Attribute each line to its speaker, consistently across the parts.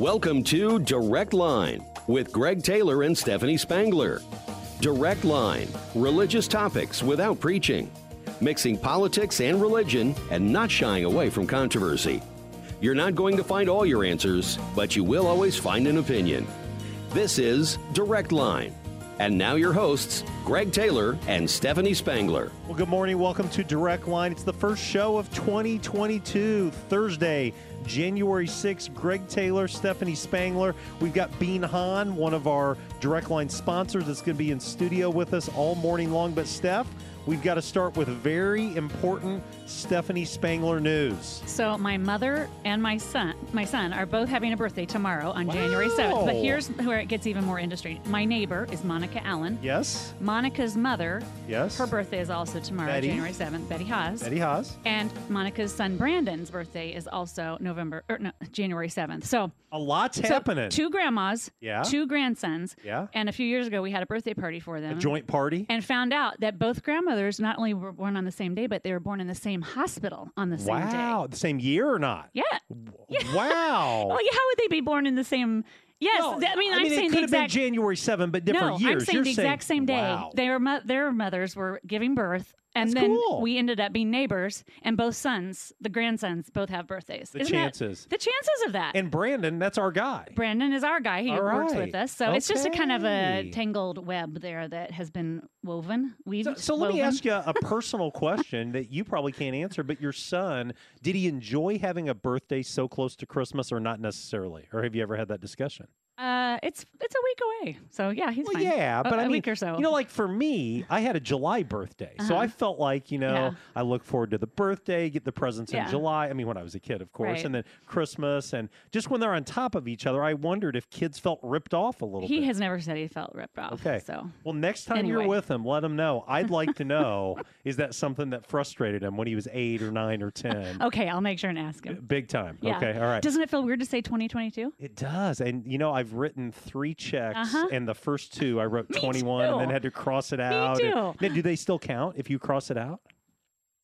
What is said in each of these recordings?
Speaker 1: Welcome to Direct Line with Greg Taylor and Stephanie Spangler. Direct Line, religious topics without preaching, mixing politics and religion and not shying away from controversy. You're not going to find all your answers, but you will always find an opinion. This is Direct Line. And now your hosts, Greg Taylor and Stephanie Spangler.
Speaker 2: Well, good morning. Welcome to Direct Line. It's the first show of 2022, Thursday, January 6th. Greg Taylor, Stephanie Spangler. We've got Bean Hahn, one of our Direct Line sponsors, that's going to be in studio with us all morning long. But, Steph, we've got to start with very important Stephanie Spangler news.
Speaker 3: So my mother and my son, my son, are both having a birthday tomorrow on January 7th. But here's where it gets even more industry. My neighbor is Monica Allen.
Speaker 2: Yes?
Speaker 3: Monica's mother,
Speaker 2: Yes?
Speaker 3: her birthday is also tomorrow,
Speaker 2: Betty.
Speaker 3: January 7th. Betty Haas.
Speaker 2: Betty Haas.
Speaker 3: And Monica's son Brandon's birthday is also November or no, January 7th. So
Speaker 2: A lot's
Speaker 3: so
Speaker 2: happening.
Speaker 3: two grandmas,
Speaker 2: Yeah.
Speaker 3: two grandsons.
Speaker 2: Yeah.
Speaker 3: And a few years ago we had a birthday party for them.
Speaker 2: A joint party.
Speaker 3: and found out that both grandmothers not only were born on the same day, but they were born in the same hospital on the same day.
Speaker 2: Wow. The same year or not?
Speaker 3: Yeah.
Speaker 2: Wow.
Speaker 3: Well, yeah, how would they be born in the same? Yes, th- I mean, I'm
Speaker 2: it
Speaker 3: saying
Speaker 2: could
Speaker 3: the
Speaker 2: have been. January 7, but different
Speaker 3: no,
Speaker 2: years.
Speaker 3: I'm saying
Speaker 2: You're
Speaker 3: the exact same day.
Speaker 2: Wow.
Speaker 3: They were mo- their mothers were giving birth, and
Speaker 2: That's
Speaker 3: then
Speaker 2: cool.
Speaker 3: we ended up being neighbors. And both sons, the grandsons, both have birthdays.
Speaker 2: The
Speaker 3: Isn't that-
Speaker 2: chances.
Speaker 3: the chances of that.
Speaker 2: And Brandon, that's our guy.
Speaker 3: Brandon is our guy. He
Speaker 2: All
Speaker 3: works
Speaker 2: right.
Speaker 3: with us, so it's just a kind of a
Speaker 2: Okay.
Speaker 3: tangled web there that has been woven. We've
Speaker 2: So, so let me ask you a personal question that you probably can't answer, but your son, did he enjoy having a birthday so close to Christmas or not necessarily? Or have you ever had that discussion?
Speaker 3: Uh, it's it's a week away, so yeah, he's
Speaker 2: Well,
Speaker 3: fine.
Speaker 2: yeah, but
Speaker 3: a
Speaker 2: I mean,
Speaker 3: week or so.
Speaker 2: you know, like for me, I had a July birthday, so
Speaker 3: Uh-huh.
Speaker 2: I felt like you know
Speaker 3: Yeah.
Speaker 2: I look forward to the birthday, get the presents in July. I mean, when I was a kid, of course,
Speaker 3: Right.
Speaker 2: and then Christmas, and just when they're on top of each other, I wondered if kids felt ripped off a little
Speaker 3: he
Speaker 2: bit.
Speaker 3: has never said he felt ripped off.
Speaker 2: Okay.
Speaker 3: so
Speaker 2: Well, next time you're with him, let him know. I'd like to know is that something that frustrated him when he was eight or nine or 10?
Speaker 3: okay, I'll make sure and ask him.
Speaker 2: Big time.
Speaker 3: Yeah.
Speaker 2: Okay. All right.
Speaker 3: Doesn't it feel weird to say 2022?
Speaker 2: it does. And, you know, I've written three checks,
Speaker 3: Uh-huh.
Speaker 2: and the first two I wrote
Speaker 3: Me
Speaker 2: 21 and then had to cross it out. And-
Speaker 3: too.
Speaker 2: Now, do they still count if you cross it out?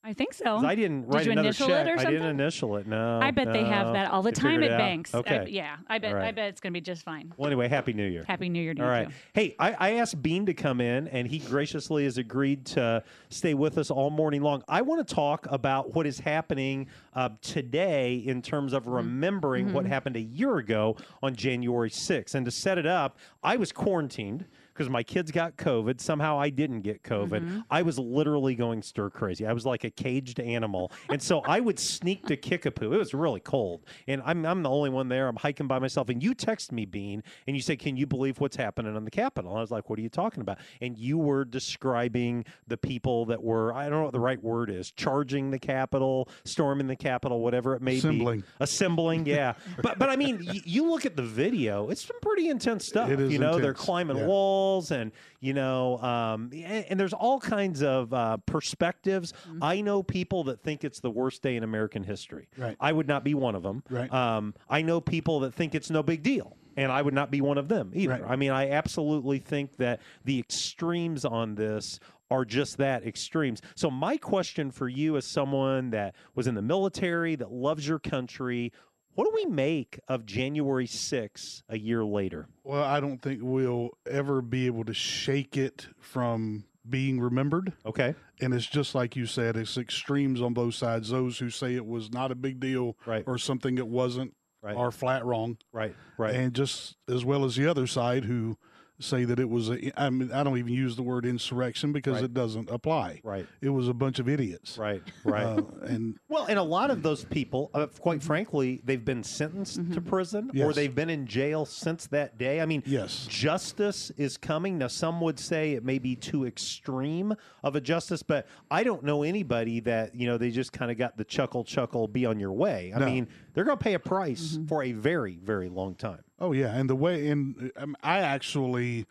Speaker 3: I think so.
Speaker 2: I didn't
Speaker 3: Did you
Speaker 2: another
Speaker 3: initial
Speaker 2: check.
Speaker 3: it or something?
Speaker 2: I didn't initial it. No.
Speaker 3: I bet they have that all the
Speaker 2: They
Speaker 3: time at banks. I-
Speaker 2: Okay.
Speaker 3: yeah, I bet.
Speaker 2: All
Speaker 3: I bet it's going to be just fine.
Speaker 2: Well, anyway, Happy New Year.
Speaker 3: Happy New Year to
Speaker 2: All
Speaker 3: you
Speaker 2: right.
Speaker 3: too.
Speaker 2: Hey, I, I asked Bean to come in, and he graciously has agreed to stay with us all morning long. I want to talk about what is happening uh, today in terms of
Speaker 3: Mm-hmm.
Speaker 2: remembering what happened a year ago on January 6th. And to set it up, I was quarantined because my kids got COVID. Somehow I didn't get COVID.
Speaker 3: Mm-hmm.
Speaker 2: I was literally going stir crazy. I was like a caged animal. And so I would sneak to Kickapoo. It was really cold. And I'm, I'm the only one there. I'm hiking by myself. And you text me, Bean, and you say, Can you believe what's happening on the Capitol? I was like, What are you talking about? And you were describing the people that were, I don't know what the right word is, charging the Capitol, storming the Capitol, whatever it may
Speaker 4: Assembling.
Speaker 2: be. Assembling. Yeah. but, but I mean, y- you look at the video, it's some pretty intense stuff.
Speaker 4: It is
Speaker 2: you know, they're climbing
Speaker 4: Yeah.
Speaker 2: walls and, you know, um, and, and there's all kinds of uh, perspectives.
Speaker 4: Mm-hmm.
Speaker 2: I know people that think it's the worst day in American history.
Speaker 4: Right.
Speaker 2: I would not be one of them.
Speaker 4: Right.
Speaker 2: Um, I know people that think it's no big deal. And I would not be one of them either.
Speaker 4: Right.
Speaker 2: I mean, I absolutely think that the extremes on this are just that extremes. So, my question for you, as someone that was in the military, that loves your country, what do we make of January 6 a year later?
Speaker 4: Well, I don't think we'll ever be able to shake it from being remembered.
Speaker 2: Okay.
Speaker 4: And it's just like you said, it's extremes on both sides. Those who say it was not a big deal
Speaker 2: Right.
Speaker 4: or something it wasn't
Speaker 2: Right.
Speaker 4: are flat wrong.
Speaker 2: Right. Right.
Speaker 4: And just as well as the other side who say that it was a, I mean, I don't even use the word insurrection because
Speaker 2: Right.
Speaker 4: it doesn't apply.
Speaker 2: right.
Speaker 4: It was a bunch of idiots.
Speaker 2: Right. Right.
Speaker 4: Uh, and
Speaker 2: Well, and a lot of those people, uh, quite frankly, they've been sentenced to prison or they've been in jail since that day. I mean,
Speaker 4: Yes.
Speaker 2: justice is coming. Now, some would say it may be too extreme of a justice, but I don't know anybody that, you know, they just kind of got the chuckle, chuckle, be on your way. I
Speaker 4: No.
Speaker 2: mean, they're going to pay a price for a very, very long time.
Speaker 4: Oh yeah, and the way and um, I actually,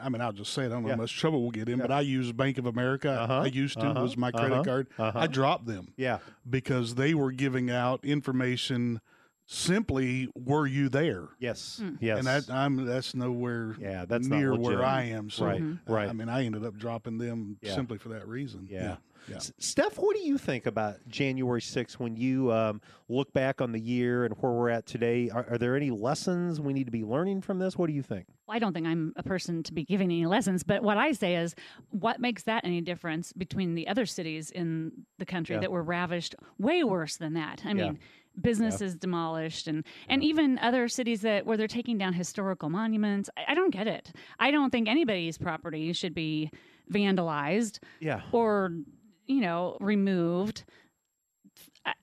Speaker 4: I mean, I'll just say it. I don't know
Speaker 2: Yeah.
Speaker 4: how much trouble we'll get in, but I use Bank of America.
Speaker 2: Uh-huh,
Speaker 4: I used to
Speaker 2: uh-huh,
Speaker 4: was my credit
Speaker 2: uh-huh,
Speaker 4: card.
Speaker 2: uh-huh.
Speaker 4: I dropped them
Speaker 2: Yeah.
Speaker 4: because they were giving out information. Simply, were you there?
Speaker 2: Yes.
Speaker 3: Hmm.
Speaker 2: Yes.
Speaker 4: And that I'm that's nowhere
Speaker 2: Yeah, that's not
Speaker 4: near where. I am. So
Speaker 2: Right,
Speaker 4: uh,
Speaker 2: right.
Speaker 4: I mean, I ended up dropping them
Speaker 2: Yeah.
Speaker 4: simply for that reason.
Speaker 2: Yeah.
Speaker 4: Yeah.
Speaker 2: S- Steph, what do you think about January 6th when you um, look back on the year and where we're at today? Are, are there any lessons we need to be learning from this? What do you think?
Speaker 3: Well, I don't think I'm a person to be giving any lessons, but what I say is, what makes that any difference between the other cities in the country
Speaker 2: Yeah.
Speaker 3: that were ravished way worse than that? I
Speaker 2: Yeah.
Speaker 3: mean, businesses demolished, and and even other cities that where they're taking down historical monuments. I, I don't get it. I don't think anybody's property should be vandalized
Speaker 2: Yeah.
Speaker 3: or you know removed.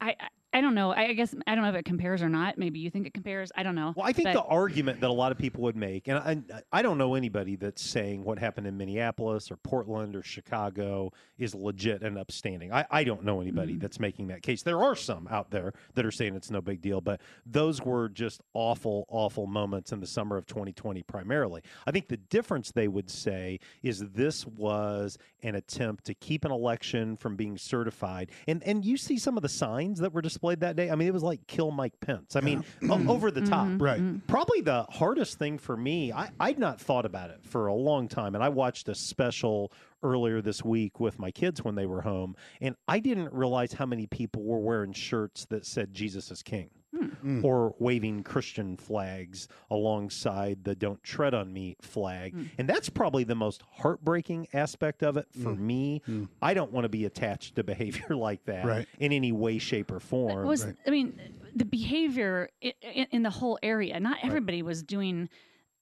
Speaker 3: I. I don't know. I I guess I don't know if it compares or not. Maybe you think it compares. I don't know.
Speaker 2: Well, I think
Speaker 3: But-
Speaker 2: the argument that a lot of people would make, and I, I don't know anybody that's saying what happened in Minneapolis or Portland or Chicago is legit and upstanding. I, I don't know anybody mm-hmm. that's making that case. There are some out there that are saying it's no big deal, but those were just awful, awful moments in the summer of 2020 primarily. I think the difference they would say is this was an attempt to keep an election from being certified. And and you see some of the signs that were displayed that day. I mean, it was like kill Mike Pence. I mean, o- over the top.
Speaker 4: Mm-hmm, right. Mm-hmm.
Speaker 2: Probably the hardest thing for me, I, I'd not thought about it for a long time. And I watched a special earlier this week with my kids when they were home. And I didn't realize how many people were wearing shirts that said Jesus is King Hmm. or waving Christian flags alongside the Don't Tread on Me flag. Hmm. And that's probably the most heartbreaking aspect of it for hmm. me. I don't want to be attached to behavior like that
Speaker 4: Right.
Speaker 2: in any way, shape, or form.
Speaker 3: was I mean the behavior in, in the whole area. Not everybody was doing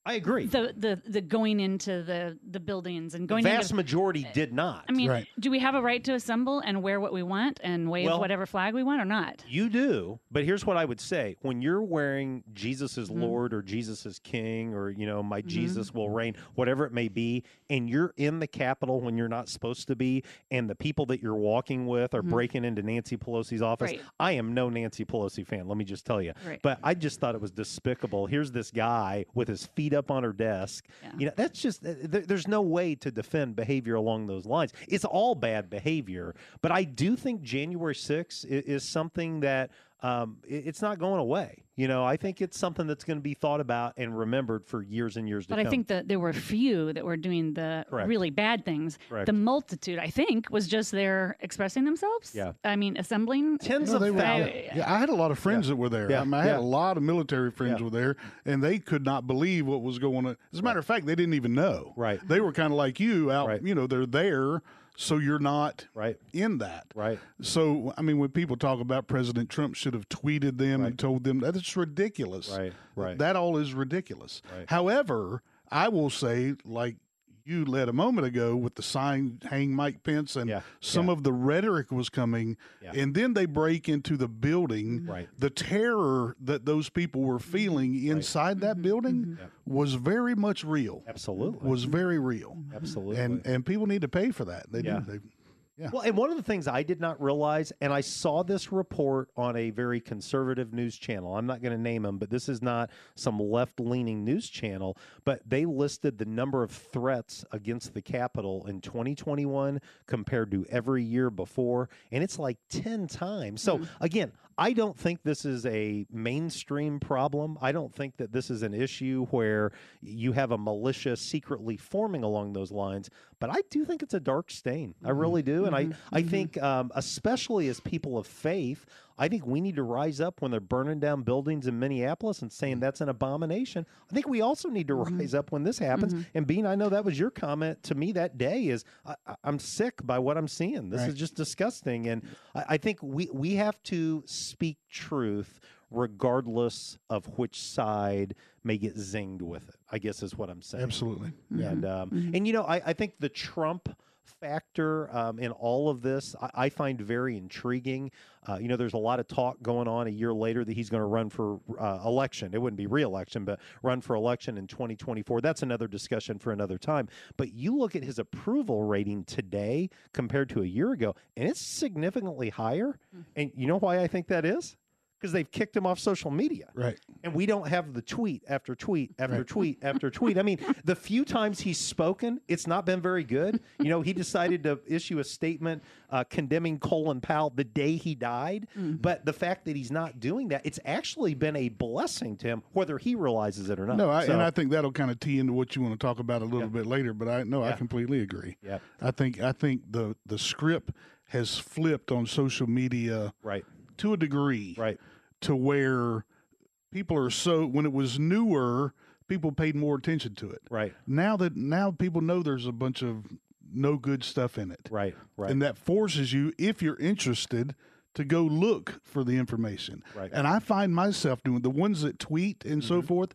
Speaker 2: I agree.
Speaker 3: the, the the going into the the buildings and going.
Speaker 2: The
Speaker 3: going
Speaker 2: vast
Speaker 3: into.
Speaker 2: majority did not.
Speaker 3: I mean,
Speaker 4: Right.
Speaker 3: do we have a right to assemble and wear what we want and wave
Speaker 2: Well-
Speaker 3: whatever flag we want or not?
Speaker 2: You do, but here's what I would say: when you're wearing Jesus is
Speaker 3: Mm-hmm.
Speaker 2: Lord or Jesus is King or you know my Jesus will reign, whatever it may be, and you're in the Capitol when you're not supposed to be, and the people that you're walking with are breaking into Nancy Pelosi's office,
Speaker 3: Mm-hmm. Right.
Speaker 2: I am no Nancy Pelosi fan. Let me just tell you.
Speaker 3: Right.
Speaker 2: But I just thought it was despicable. Here's this guy with his feet up on her desk.
Speaker 3: Yeah.
Speaker 2: You know, that's just uh, there, there's no way to defend behavior along those lines. It's all bad behavior, but I do think January 6th is, is something that um, it- it's not going away. You know, I think it's something that's going to be thought about and remembered for years and years to
Speaker 3: But
Speaker 2: come.
Speaker 3: I think that there were a few that were doing the
Speaker 2: Correct.
Speaker 3: really bad things.
Speaker 2: Correct.
Speaker 3: The multitude, I think, was just there expressing themselves.
Speaker 2: Yeah.
Speaker 3: I mean, assembling.
Speaker 2: tens
Speaker 4: No,
Speaker 2: of thousands.
Speaker 4: yeah. yeah, I had a lot of friends that were there.
Speaker 2: Yeah.
Speaker 4: I, mean, I had
Speaker 2: Yeah.
Speaker 4: a lot of military friends
Speaker 2: Yeah.
Speaker 4: were there, and they could not believe what was going on. As a matter of fact, they didn't even know.
Speaker 2: Right.
Speaker 4: They were kind of like you out.
Speaker 2: Right.
Speaker 4: You know, they're there, so you're not
Speaker 2: Right.
Speaker 4: in that.
Speaker 2: Right.
Speaker 4: So, I mean, when people talk about President Trump should have tweeted them and told them that it's ridiculous.
Speaker 2: Right, right.
Speaker 4: That all is ridiculous.
Speaker 2: Right.
Speaker 4: However, I will say, like you led a moment ago with the sign hang Mike Pence and
Speaker 2: Yeah,
Speaker 4: some
Speaker 2: yeah.
Speaker 4: of the rhetoric was coming
Speaker 2: Yeah.
Speaker 4: and then they break into the building
Speaker 2: Right.
Speaker 4: the terror that those people were mm-hmm. feeling inside that mm-hmm. building mm-hmm. was very much real
Speaker 2: Absolutely.
Speaker 4: was very real
Speaker 2: Absolutely.
Speaker 4: and and people need to pay for that they
Speaker 2: Yeah.
Speaker 4: do they Yeah.
Speaker 2: Well, and one of the things I did not realize, and I saw this report on a very conservative news channel. I'm not going to name them, but this is not some left leaning news channel. But they listed the number of threats against the Capitol in 2021 compared to every year before, and it's like 10 times. So, mm-hmm. again, I don't think this is a mainstream problem. I don't think that this is an issue where you have a militia secretly forming along those lines. But I do think it's a dark stain. I mm-hmm. really do, and I mm-hmm. I mm-hmm. think um, especially as people of faith, I think we need to rise up when they're burning down buildings in Minneapolis and saying mm. that's an abomination. I think we also need to mm-hmm. rise up when this happens. Mm-hmm. And Bean, I know that was your comment to me that day. Is I, I'm sick by what I'm seeing. This is just disgusting, and I, I think we we have to speak truth regardless of which side may get zinged with it. I guess is what I'm saying.
Speaker 4: absolutely
Speaker 2: And mm-hmm. um, and you know, I, I think the Trump factor um, in all of this I, I find very intriguing. Uh, you know, there's a lot of talk going on a year later that he's going to run for uh, election. It wouldn't be re-election, but run for election in 2024. That's another discussion for another time. But you look at his approval rating today compared to a year ago, and it's significantly higher. And you know why I think that is? Because they've kicked him off social media
Speaker 4: right
Speaker 2: and we don't have the tweet after tweet after tweet after tweet. I mean, the few times he's spoken, it's not been very good. You know, he decided to issue a statement uh, condemning Colin Powell the day he died, but the fact that he's not doing that, it's actually been a blessing to him, whether he realizes it or not.
Speaker 4: no I,
Speaker 2: So-
Speaker 4: and i think that'll kind of tee into what you want to talk about a little bit later but i no i completely agree
Speaker 2: Yeah.
Speaker 4: i think i think the the script has flipped on social media
Speaker 2: Right.
Speaker 4: to a degree,
Speaker 2: Right.
Speaker 4: To where people are so when it was newer, people paid more attention to it.
Speaker 2: Right.
Speaker 4: Now that now people know there's a bunch of no good stuff in it.
Speaker 2: Right. Right.
Speaker 4: And that forces you, if you're interested, to go look for the information.
Speaker 2: Right.
Speaker 4: And I find myself doing the ones that tweet and so mm-hmm. forth.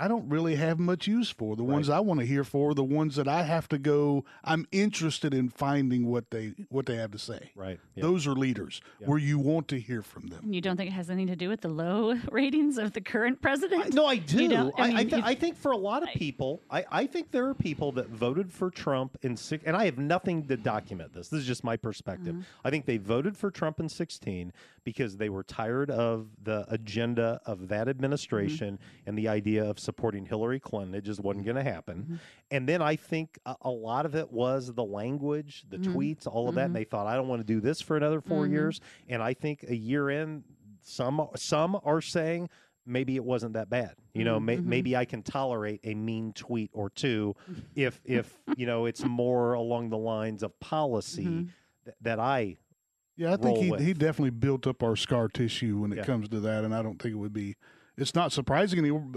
Speaker 4: I don't really have much use for the ones I want to hear for. The ones that I have to go. I'm interested in finding what they what they have to say.
Speaker 2: right. Yeah.
Speaker 4: Those are leaders where you want to hear from them.
Speaker 3: You don't think it has anything to do with the low ratings of the current president?
Speaker 2: No, I do.
Speaker 3: don't- I
Speaker 2: I, I, th- I think for a lot of people, I, I think there are people that voted for Trump in six, and I have nothing to document this. This is just my perspective. Mm-hmm. I think they voted for Trump in 16 because they were tired of the agenda of that mm-hmm. administration and the idea of supporting Hillary Clinton. It just wasn't mm-hmm. going to happen. Mm-hmm. And then I think a, a lot of it was the language, the tweets, all of that. And they thought, I don't want to do this for another 4 years. And I think a year in, some some are saying maybe it wasn't that bad. You know, may, maybe I can tolerate a mean tweet or two if if you know it's more along the lines of policy th- that I
Speaker 4: Yeah, I think he
Speaker 2: with.
Speaker 4: he definitely built up our scar tissue when it
Speaker 2: Yeah.
Speaker 4: comes to that, and I don't think it would be. It's not surprising anymore,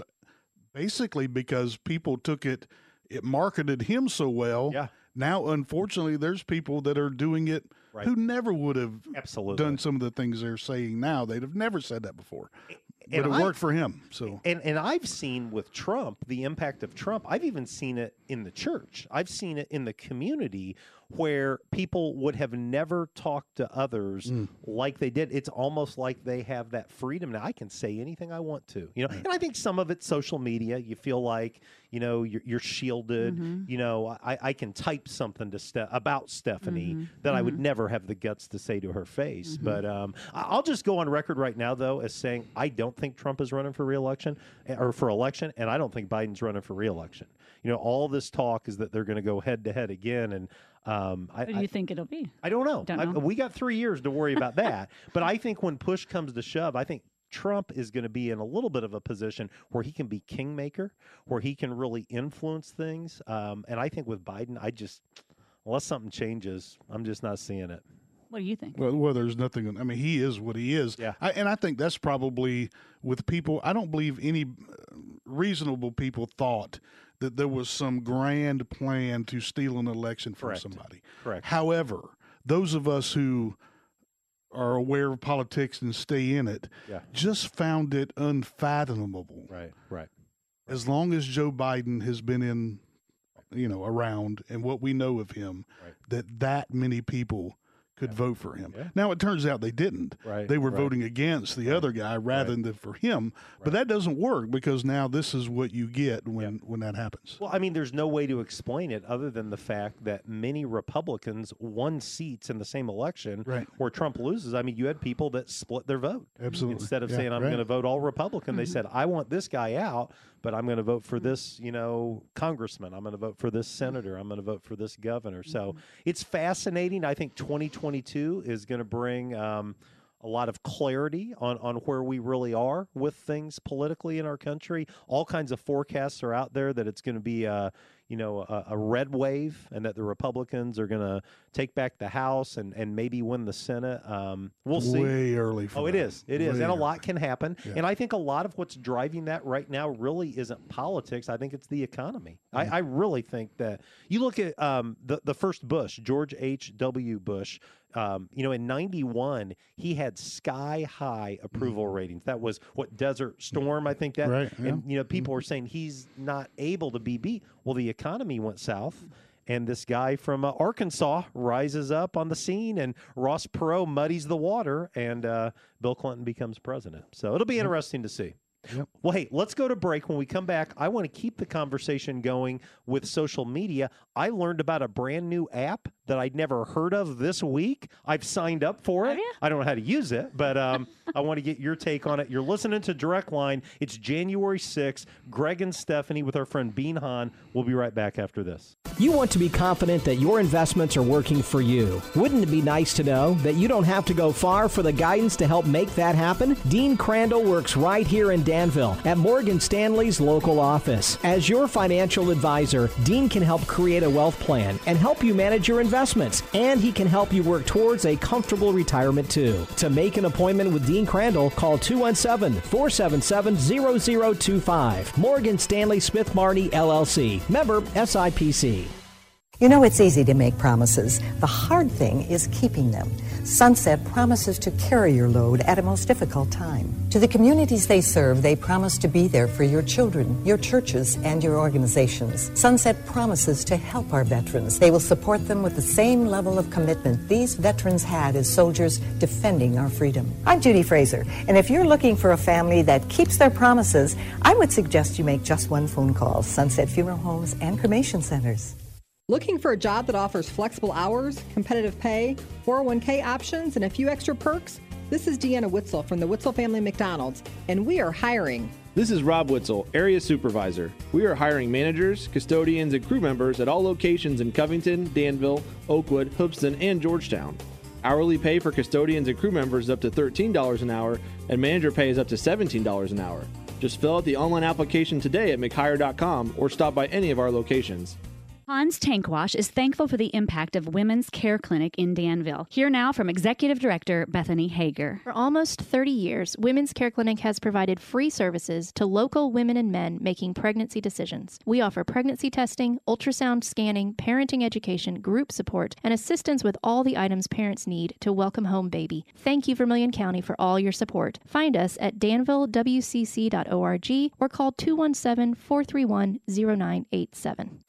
Speaker 4: basically because people took it. It marketed him so well.
Speaker 2: Yeah.
Speaker 4: Now, unfortunately, there's people that are doing it
Speaker 2: Right.
Speaker 4: who never would have
Speaker 2: absolutely
Speaker 4: done some of the things they're saying now. They'd have never said that before, but it
Speaker 2: I-
Speaker 4: worked for him. So
Speaker 2: And and I've seen with Trump the impact of Trump. I've even seen it in the church. I've seen it in the community where people would have never talked to others
Speaker 4: Mm.
Speaker 2: like they did. It's almost like they have that freedom now. I can say anything I want to, you know. And I think some of it's social media. You feel like you know you're, you're shielded. You know, I, I can type something to Ste- about Stephanie that I would never have the guts to say to her face. But um, I- I'll just go on record right now, though, as saying I don't think Trump is running for reelection eh, or for election, and I don't think Biden's running for reelection. You know, all this talk is that they're going to go head to head again, and um, I,
Speaker 3: What do
Speaker 2: I,
Speaker 3: you think it'll be?
Speaker 2: I don't know.
Speaker 3: Don't
Speaker 2: I- we got three years to worry about that. but I think when push comes to shove, I think Trump is going to be in a little bit of a position where he can be kingmaker, where he can really influence things. Um, and I think with Biden, I just, unless something changes, I'm just not seeing it.
Speaker 3: What do you think?
Speaker 4: Well, well, there's nothing. I mean, he is what he is.
Speaker 2: Yeah.
Speaker 4: I, and I think that's probably with people. I don't believe any uh, reasonable people thought that there was some grand plan to steal an election from
Speaker 2: Correct.
Speaker 4: somebody.
Speaker 2: Correct.
Speaker 4: However, those of us who are aware of politics and stay in it
Speaker 2: Yeah.
Speaker 4: just found it unfathomable.
Speaker 2: Right. Right.
Speaker 4: As long as Joe Biden has been in, you know, around and what we know of him,
Speaker 2: Right.
Speaker 4: that that many people could vote for him.
Speaker 2: Yeah.
Speaker 4: Now it turns out they didn't.
Speaker 2: Right,
Speaker 4: They were
Speaker 2: right.
Speaker 4: voting against the other guy rather than for him. But that doesn't work because now this is what you get when when that happens.
Speaker 2: Well, I mean, there's no way to explain it other than the fact that many Republicans won seats in the same election
Speaker 4: Right.
Speaker 2: where Trump loses. I mean, you had people that split their vote.
Speaker 4: Absolutely.
Speaker 2: Instead of
Speaker 4: Yeah,
Speaker 2: saying, I'm
Speaker 4: right.
Speaker 2: going to vote all Republican, they said, I want this guy out, but I'm going to vote for mm-hmm. this, you know, congressman. I'm going to vote for this mm-hmm. senator. I'm going to vote for this governor. So mm-hmm. it's fascinating. I think 2022 is going to bring. Um, a lot of clarity on, on where we really are with things politically in our country. All kinds of forecasts are out there that it's going to be a, you know, a, a red wave and that the Republicans are going to take back the House and, and maybe win the Senate. Um, we'll see.
Speaker 4: Way early. For
Speaker 2: Oh, it
Speaker 4: that.
Speaker 2: is. It is.
Speaker 4: Way
Speaker 2: And a lot can happen. And I think a lot of what's driving that right now really isn't politics. I think it's the economy. I, I really think that you look at um, the, the first Bush, George H.W. Bush, um, you know, in 91, he had sky high approval ratings. That was what Desert Storm, I think that.
Speaker 4: Right,
Speaker 2: And, you know, people were saying he's not able to be beat. Well, the economy went south. And this guy from uh, Arkansas rises up on the scene, and Ross Perot muddies the water, and uh, Bill Clinton becomes president. So it'll be interesting to see.
Speaker 4: Yep.
Speaker 2: Well, hey, let's go to break. When we come back, I want to keep the conversation going with social media. I learned about a brand new app that I'd never heard of this week. I've signed up for it. I don't know how to use it, but um, I want to get your take on it. You're listening to Direct Line. It's January 6th. Greg and Stephanie with our friend Bean Han. We'll be right back after this.
Speaker 5: You want to be confident that your investments are working for you. Wouldn't it be nice to know that you don't have to go far for the guidance to help make that happen? Dean Crandall works right here in Danville at Morgan Stanley's local office. As your financial advisor, Dean can help create a wealth plan and help you manage your investments. Investments, and he can help you work towards a comfortable retirement too. To make an appointment with Dean Crandall, call 217 477 0025. Morgan Stanley Smith Barney LLC. Member SIPC.
Speaker 6: You know, it's easy to make promises. The hard thing is keeping them. Sunset promises to carry your load at a most difficult time. To the communities they serve, they promise to be there for your children, your churches, and your organizations. Sunset promises to help our veterans. They will support them with the same level of commitment these veterans had as soldiers defending our freedom. I'm Judy Fraser, and if you're looking for a family that keeps their promises, I would suggest you make just one phone call Sunset Funeral Homes and Cremation Centers.
Speaker 7: Looking for a job that offers flexible hours, competitive pay, 401k options, and a few extra perks? This is Deanna Witzel from the Witzel Family McDonald's, and we are hiring.
Speaker 8: This is Rob Witzel, Area Supervisor. We are hiring managers, custodians, and crew members at all locations in Covington, Danville, Oakwood, Hoopeston, and Georgetown. Hourly pay for custodians and crew members is up to $13 an hour, and manager pay is up to $17 an hour. Just fill out the online application today at mchire.com or stop by any of our locations.
Speaker 3: Hans Tankwash is thankful for the impact of Women's Care Clinic in Danville. Here now from Executive Director Bethany Hager.
Speaker 9: For almost 30 years, Women's Care Clinic has provided free services to local women and men making pregnancy decisions. We offer pregnancy testing, ultrasound scanning, parenting education, group support, and assistance with all the items parents need to welcome home baby. Thank you, Vermilion County, for all your support. Find us at danvillewcc.org or call 217 431 0987.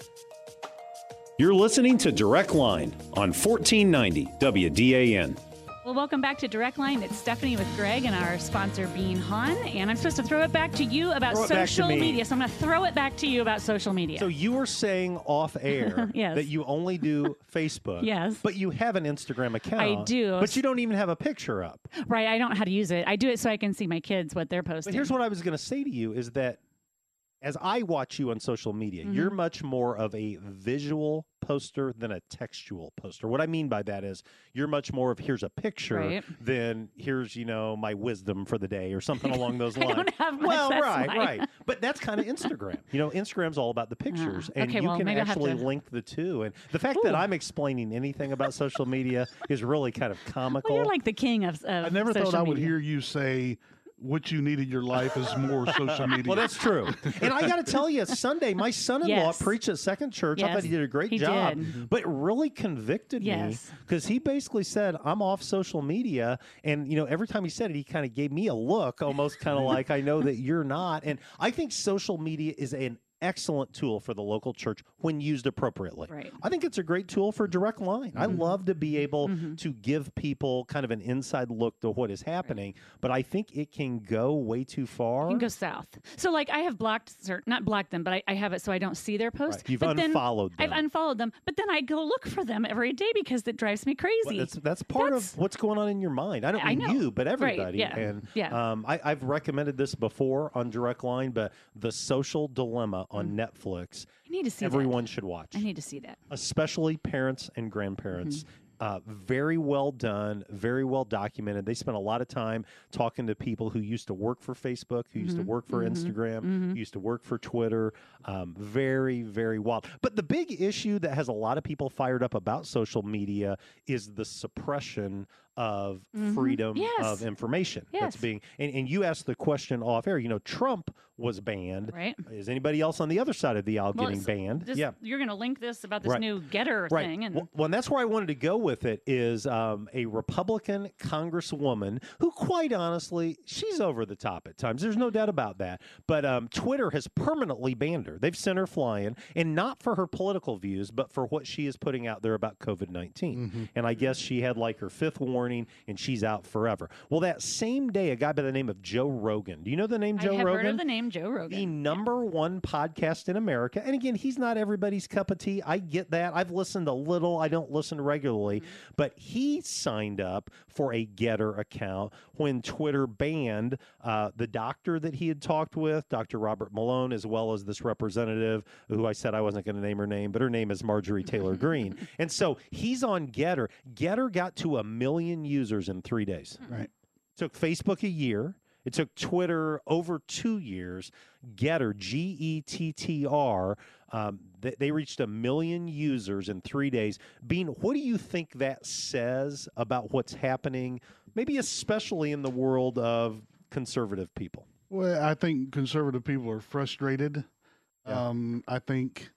Speaker 2: You're listening to Direct Line on 1490 WDAN.
Speaker 3: Well, welcome back to Direct Line. It's Stephanie with Greg and our sponsor, Bean Han. And I'm supposed to throw it back to you about
Speaker 2: Throw it back to
Speaker 3: social
Speaker 2: me.
Speaker 3: media. So I'm going to throw it back to you about social media.
Speaker 2: So you were saying off air
Speaker 3: Yes.
Speaker 2: that you only do Facebook.
Speaker 3: Yes.
Speaker 2: But you have an Instagram account.
Speaker 3: I do.
Speaker 2: But you don't even have a picture up.
Speaker 3: right. I don't know how to use it. I do it so I can see my kids, what they're posting.
Speaker 2: But here's what I was going to say to you is that as I watch you on social media, you're
Speaker 3: Mm-hmm.
Speaker 2: much more of a visual poster than a textual poster. What I mean by that is you're much more of here's a picture
Speaker 3: Right.
Speaker 2: than here's, you know, my wisdom for the day or something along those
Speaker 3: I
Speaker 2: lines.
Speaker 3: don't have much,
Speaker 2: well, right,
Speaker 3: why.
Speaker 2: right. But that's kind of Instagram. You know, Instagram's all about the pictures, and
Speaker 3: okay,
Speaker 2: you
Speaker 3: well,
Speaker 2: can
Speaker 3: maybe I'll have
Speaker 2: actually
Speaker 3: to-
Speaker 2: link the two. And the fact that I'm explaining anything about social media is really kind of comical.
Speaker 3: well, you're like the king of, of
Speaker 4: I never thought
Speaker 3: social
Speaker 4: I would hear you say what you need in your life is more social media.
Speaker 2: Well, that's true. and I got to tell you, Sunday, my son-in-law
Speaker 3: Yes.
Speaker 2: preached at Second Church. I
Speaker 3: Yes,
Speaker 2: thought he did a great
Speaker 3: he
Speaker 2: job,
Speaker 3: did.
Speaker 2: but it really convicted me because he basically said, "I'm off social media," and you know, every time he said it, he kind of gave me a look, almost kind of like, "I know that you're not." And I think social media is an excellent tool for the local church when used appropriately.
Speaker 3: Right.
Speaker 2: I think it's a great tool for direct line. I
Speaker 3: Mm-hmm.
Speaker 2: love to be able to give people kind of an inside look to what is happening, but I think it can go way too far.
Speaker 3: You can go south. So, like, I have blocked, not blocked them, but I, I have it so I don't see their posts.
Speaker 2: Right. You've
Speaker 3: But then
Speaker 2: unfollowed
Speaker 3: I've unfollowed them, but then I go look for them every day because it drives me crazy.
Speaker 2: Well, that's that's part
Speaker 3: That's-
Speaker 2: of what's going on in your mind. I don't
Speaker 3: I
Speaker 2: mean
Speaker 3: know.
Speaker 2: you, but
Speaker 3: Right,
Speaker 2: everybody.
Speaker 3: yeah,
Speaker 2: And
Speaker 3: yeah.
Speaker 2: Um, I, I've recommended this before on Direct Line, but The Social Dilemma on Netflix.
Speaker 3: I need to see that.
Speaker 2: Everyone should watch,
Speaker 3: I need to see that.
Speaker 2: especially parents and grandparents.
Speaker 3: Mm-hmm.
Speaker 2: Uh, very well done, very well documented. They spent a lot of time talking to people who used to work for Facebook, who
Speaker 3: Mm-hmm.
Speaker 2: used to work for Instagram, who used to work for Twitter. Um, very, very wild. But the big issue that has a lot of people fired up about social media is the suppression of freedom
Speaker 3: Mm-hmm. Yes.
Speaker 2: of information that's being. And, and you asked the question off air. You know, Trump was banned.
Speaker 3: Right.
Speaker 2: Is anybody else on the other side of the aisle
Speaker 3: Well,
Speaker 2: getting
Speaker 3: it's-
Speaker 2: banned?
Speaker 3: This,
Speaker 2: yeah.
Speaker 3: You're going to link this about this
Speaker 2: Right.
Speaker 3: new GETTR
Speaker 2: Right.
Speaker 3: thing. And
Speaker 2: well, well, and that's where I wanted to go with it is um, a Republican congresswoman who, quite honestly, she's over the top at times. There's no doubt about that. But um, Twitter has permanently banned her. They've sent her flying, and not for her political views, but for what she is putting out there about COVID 19. And I guess she had like her fifth warning, and she's out forever. Well, that same day, a guy by the name of Joe Rogan. Do you know the name Joe I
Speaker 3: have
Speaker 2: Rogan?
Speaker 3: heard of the name Joe Rogan.
Speaker 2: the number one podcast in America. And again, he's not everybody's cup of tea. I get that. I've listened a little. I don't listen regularly,
Speaker 3: Mm-hmm.
Speaker 2: but he signed up for a GETTR account when Twitter banned uh, the doctor that he had talked with, Dr. Robert Malone, as well as this representative who I said I wasn't going to name her name, but her name is Marjorie Taylor Greene. and so he's on GETTR. GETTR got to a million users in three days.
Speaker 4: Right.
Speaker 2: Took Facebook a year. It took Twitter over two years. GETTR, G E T T R, um, they, they reached a million users in three days. Bean, what do you think that says about what's happening, maybe especially in the world of conservative people?
Speaker 4: Well, I think conservative people are frustrated.
Speaker 2: Yeah.
Speaker 4: Um, I think,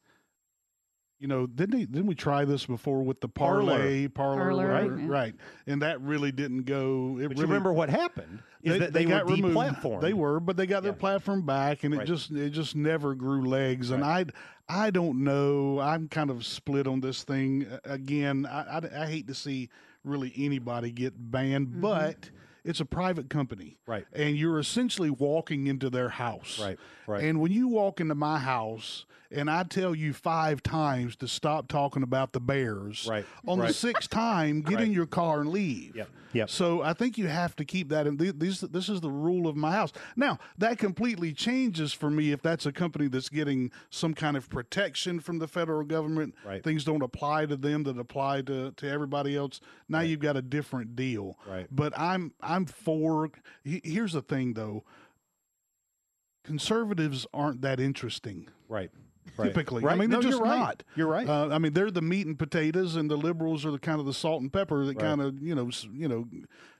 Speaker 4: you know, didn't they, didn't we try this before with the
Speaker 2: Parler.
Speaker 4: parlay, parlor,
Speaker 3: Parler,
Speaker 4: right?
Speaker 3: yeah.
Speaker 4: Right, and that really didn't go. It
Speaker 2: But
Speaker 4: really,
Speaker 2: you remember what happened is that they, were
Speaker 4: got removed.
Speaker 2: deplatformed.
Speaker 4: They were, but they got their
Speaker 2: Yeah.
Speaker 4: platform back, and it just it just never grew legs. And I I don't know. I'm kind of split on this thing. Again, I, I, I hate to see really anybody get banned, mm-hmm. but it's a private company,
Speaker 2: Right.
Speaker 4: And you're essentially walking into their house,
Speaker 2: Right, right.
Speaker 4: And when you walk into my house. And I tell you five times to stop talking about the Bears.
Speaker 2: Right,
Speaker 4: On the sixth time, get in your car and leave.
Speaker 2: Yep, yep.
Speaker 4: So I think you have to keep that. in th- These, this is the rule of my house. Now that completely changes for me if that's a company that's getting some kind of protection from the federal government.
Speaker 2: Right.
Speaker 4: Things don't apply to them that apply to, to everybody else. Now you've got a different deal.
Speaker 2: Right.
Speaker 4: But I'm I'm for. Here's the thing though. Conservatives aren't that interesting
Speaker 2: Right. Right.
Speaker 4: typically.
Speaker 2: Right.
Speaker 4: I mean,
Speaker 2: No,
Speaker 4: they're
Speaker 2: you're
Speaker 4: just
Speaker 2: right.
Speaker 4: not.
Speaker 2: You're right.
Speaker 4: Uh, I mean, they're the meat and potatoes, and the liberals are the kind of the salt and pepper that kind of you know you know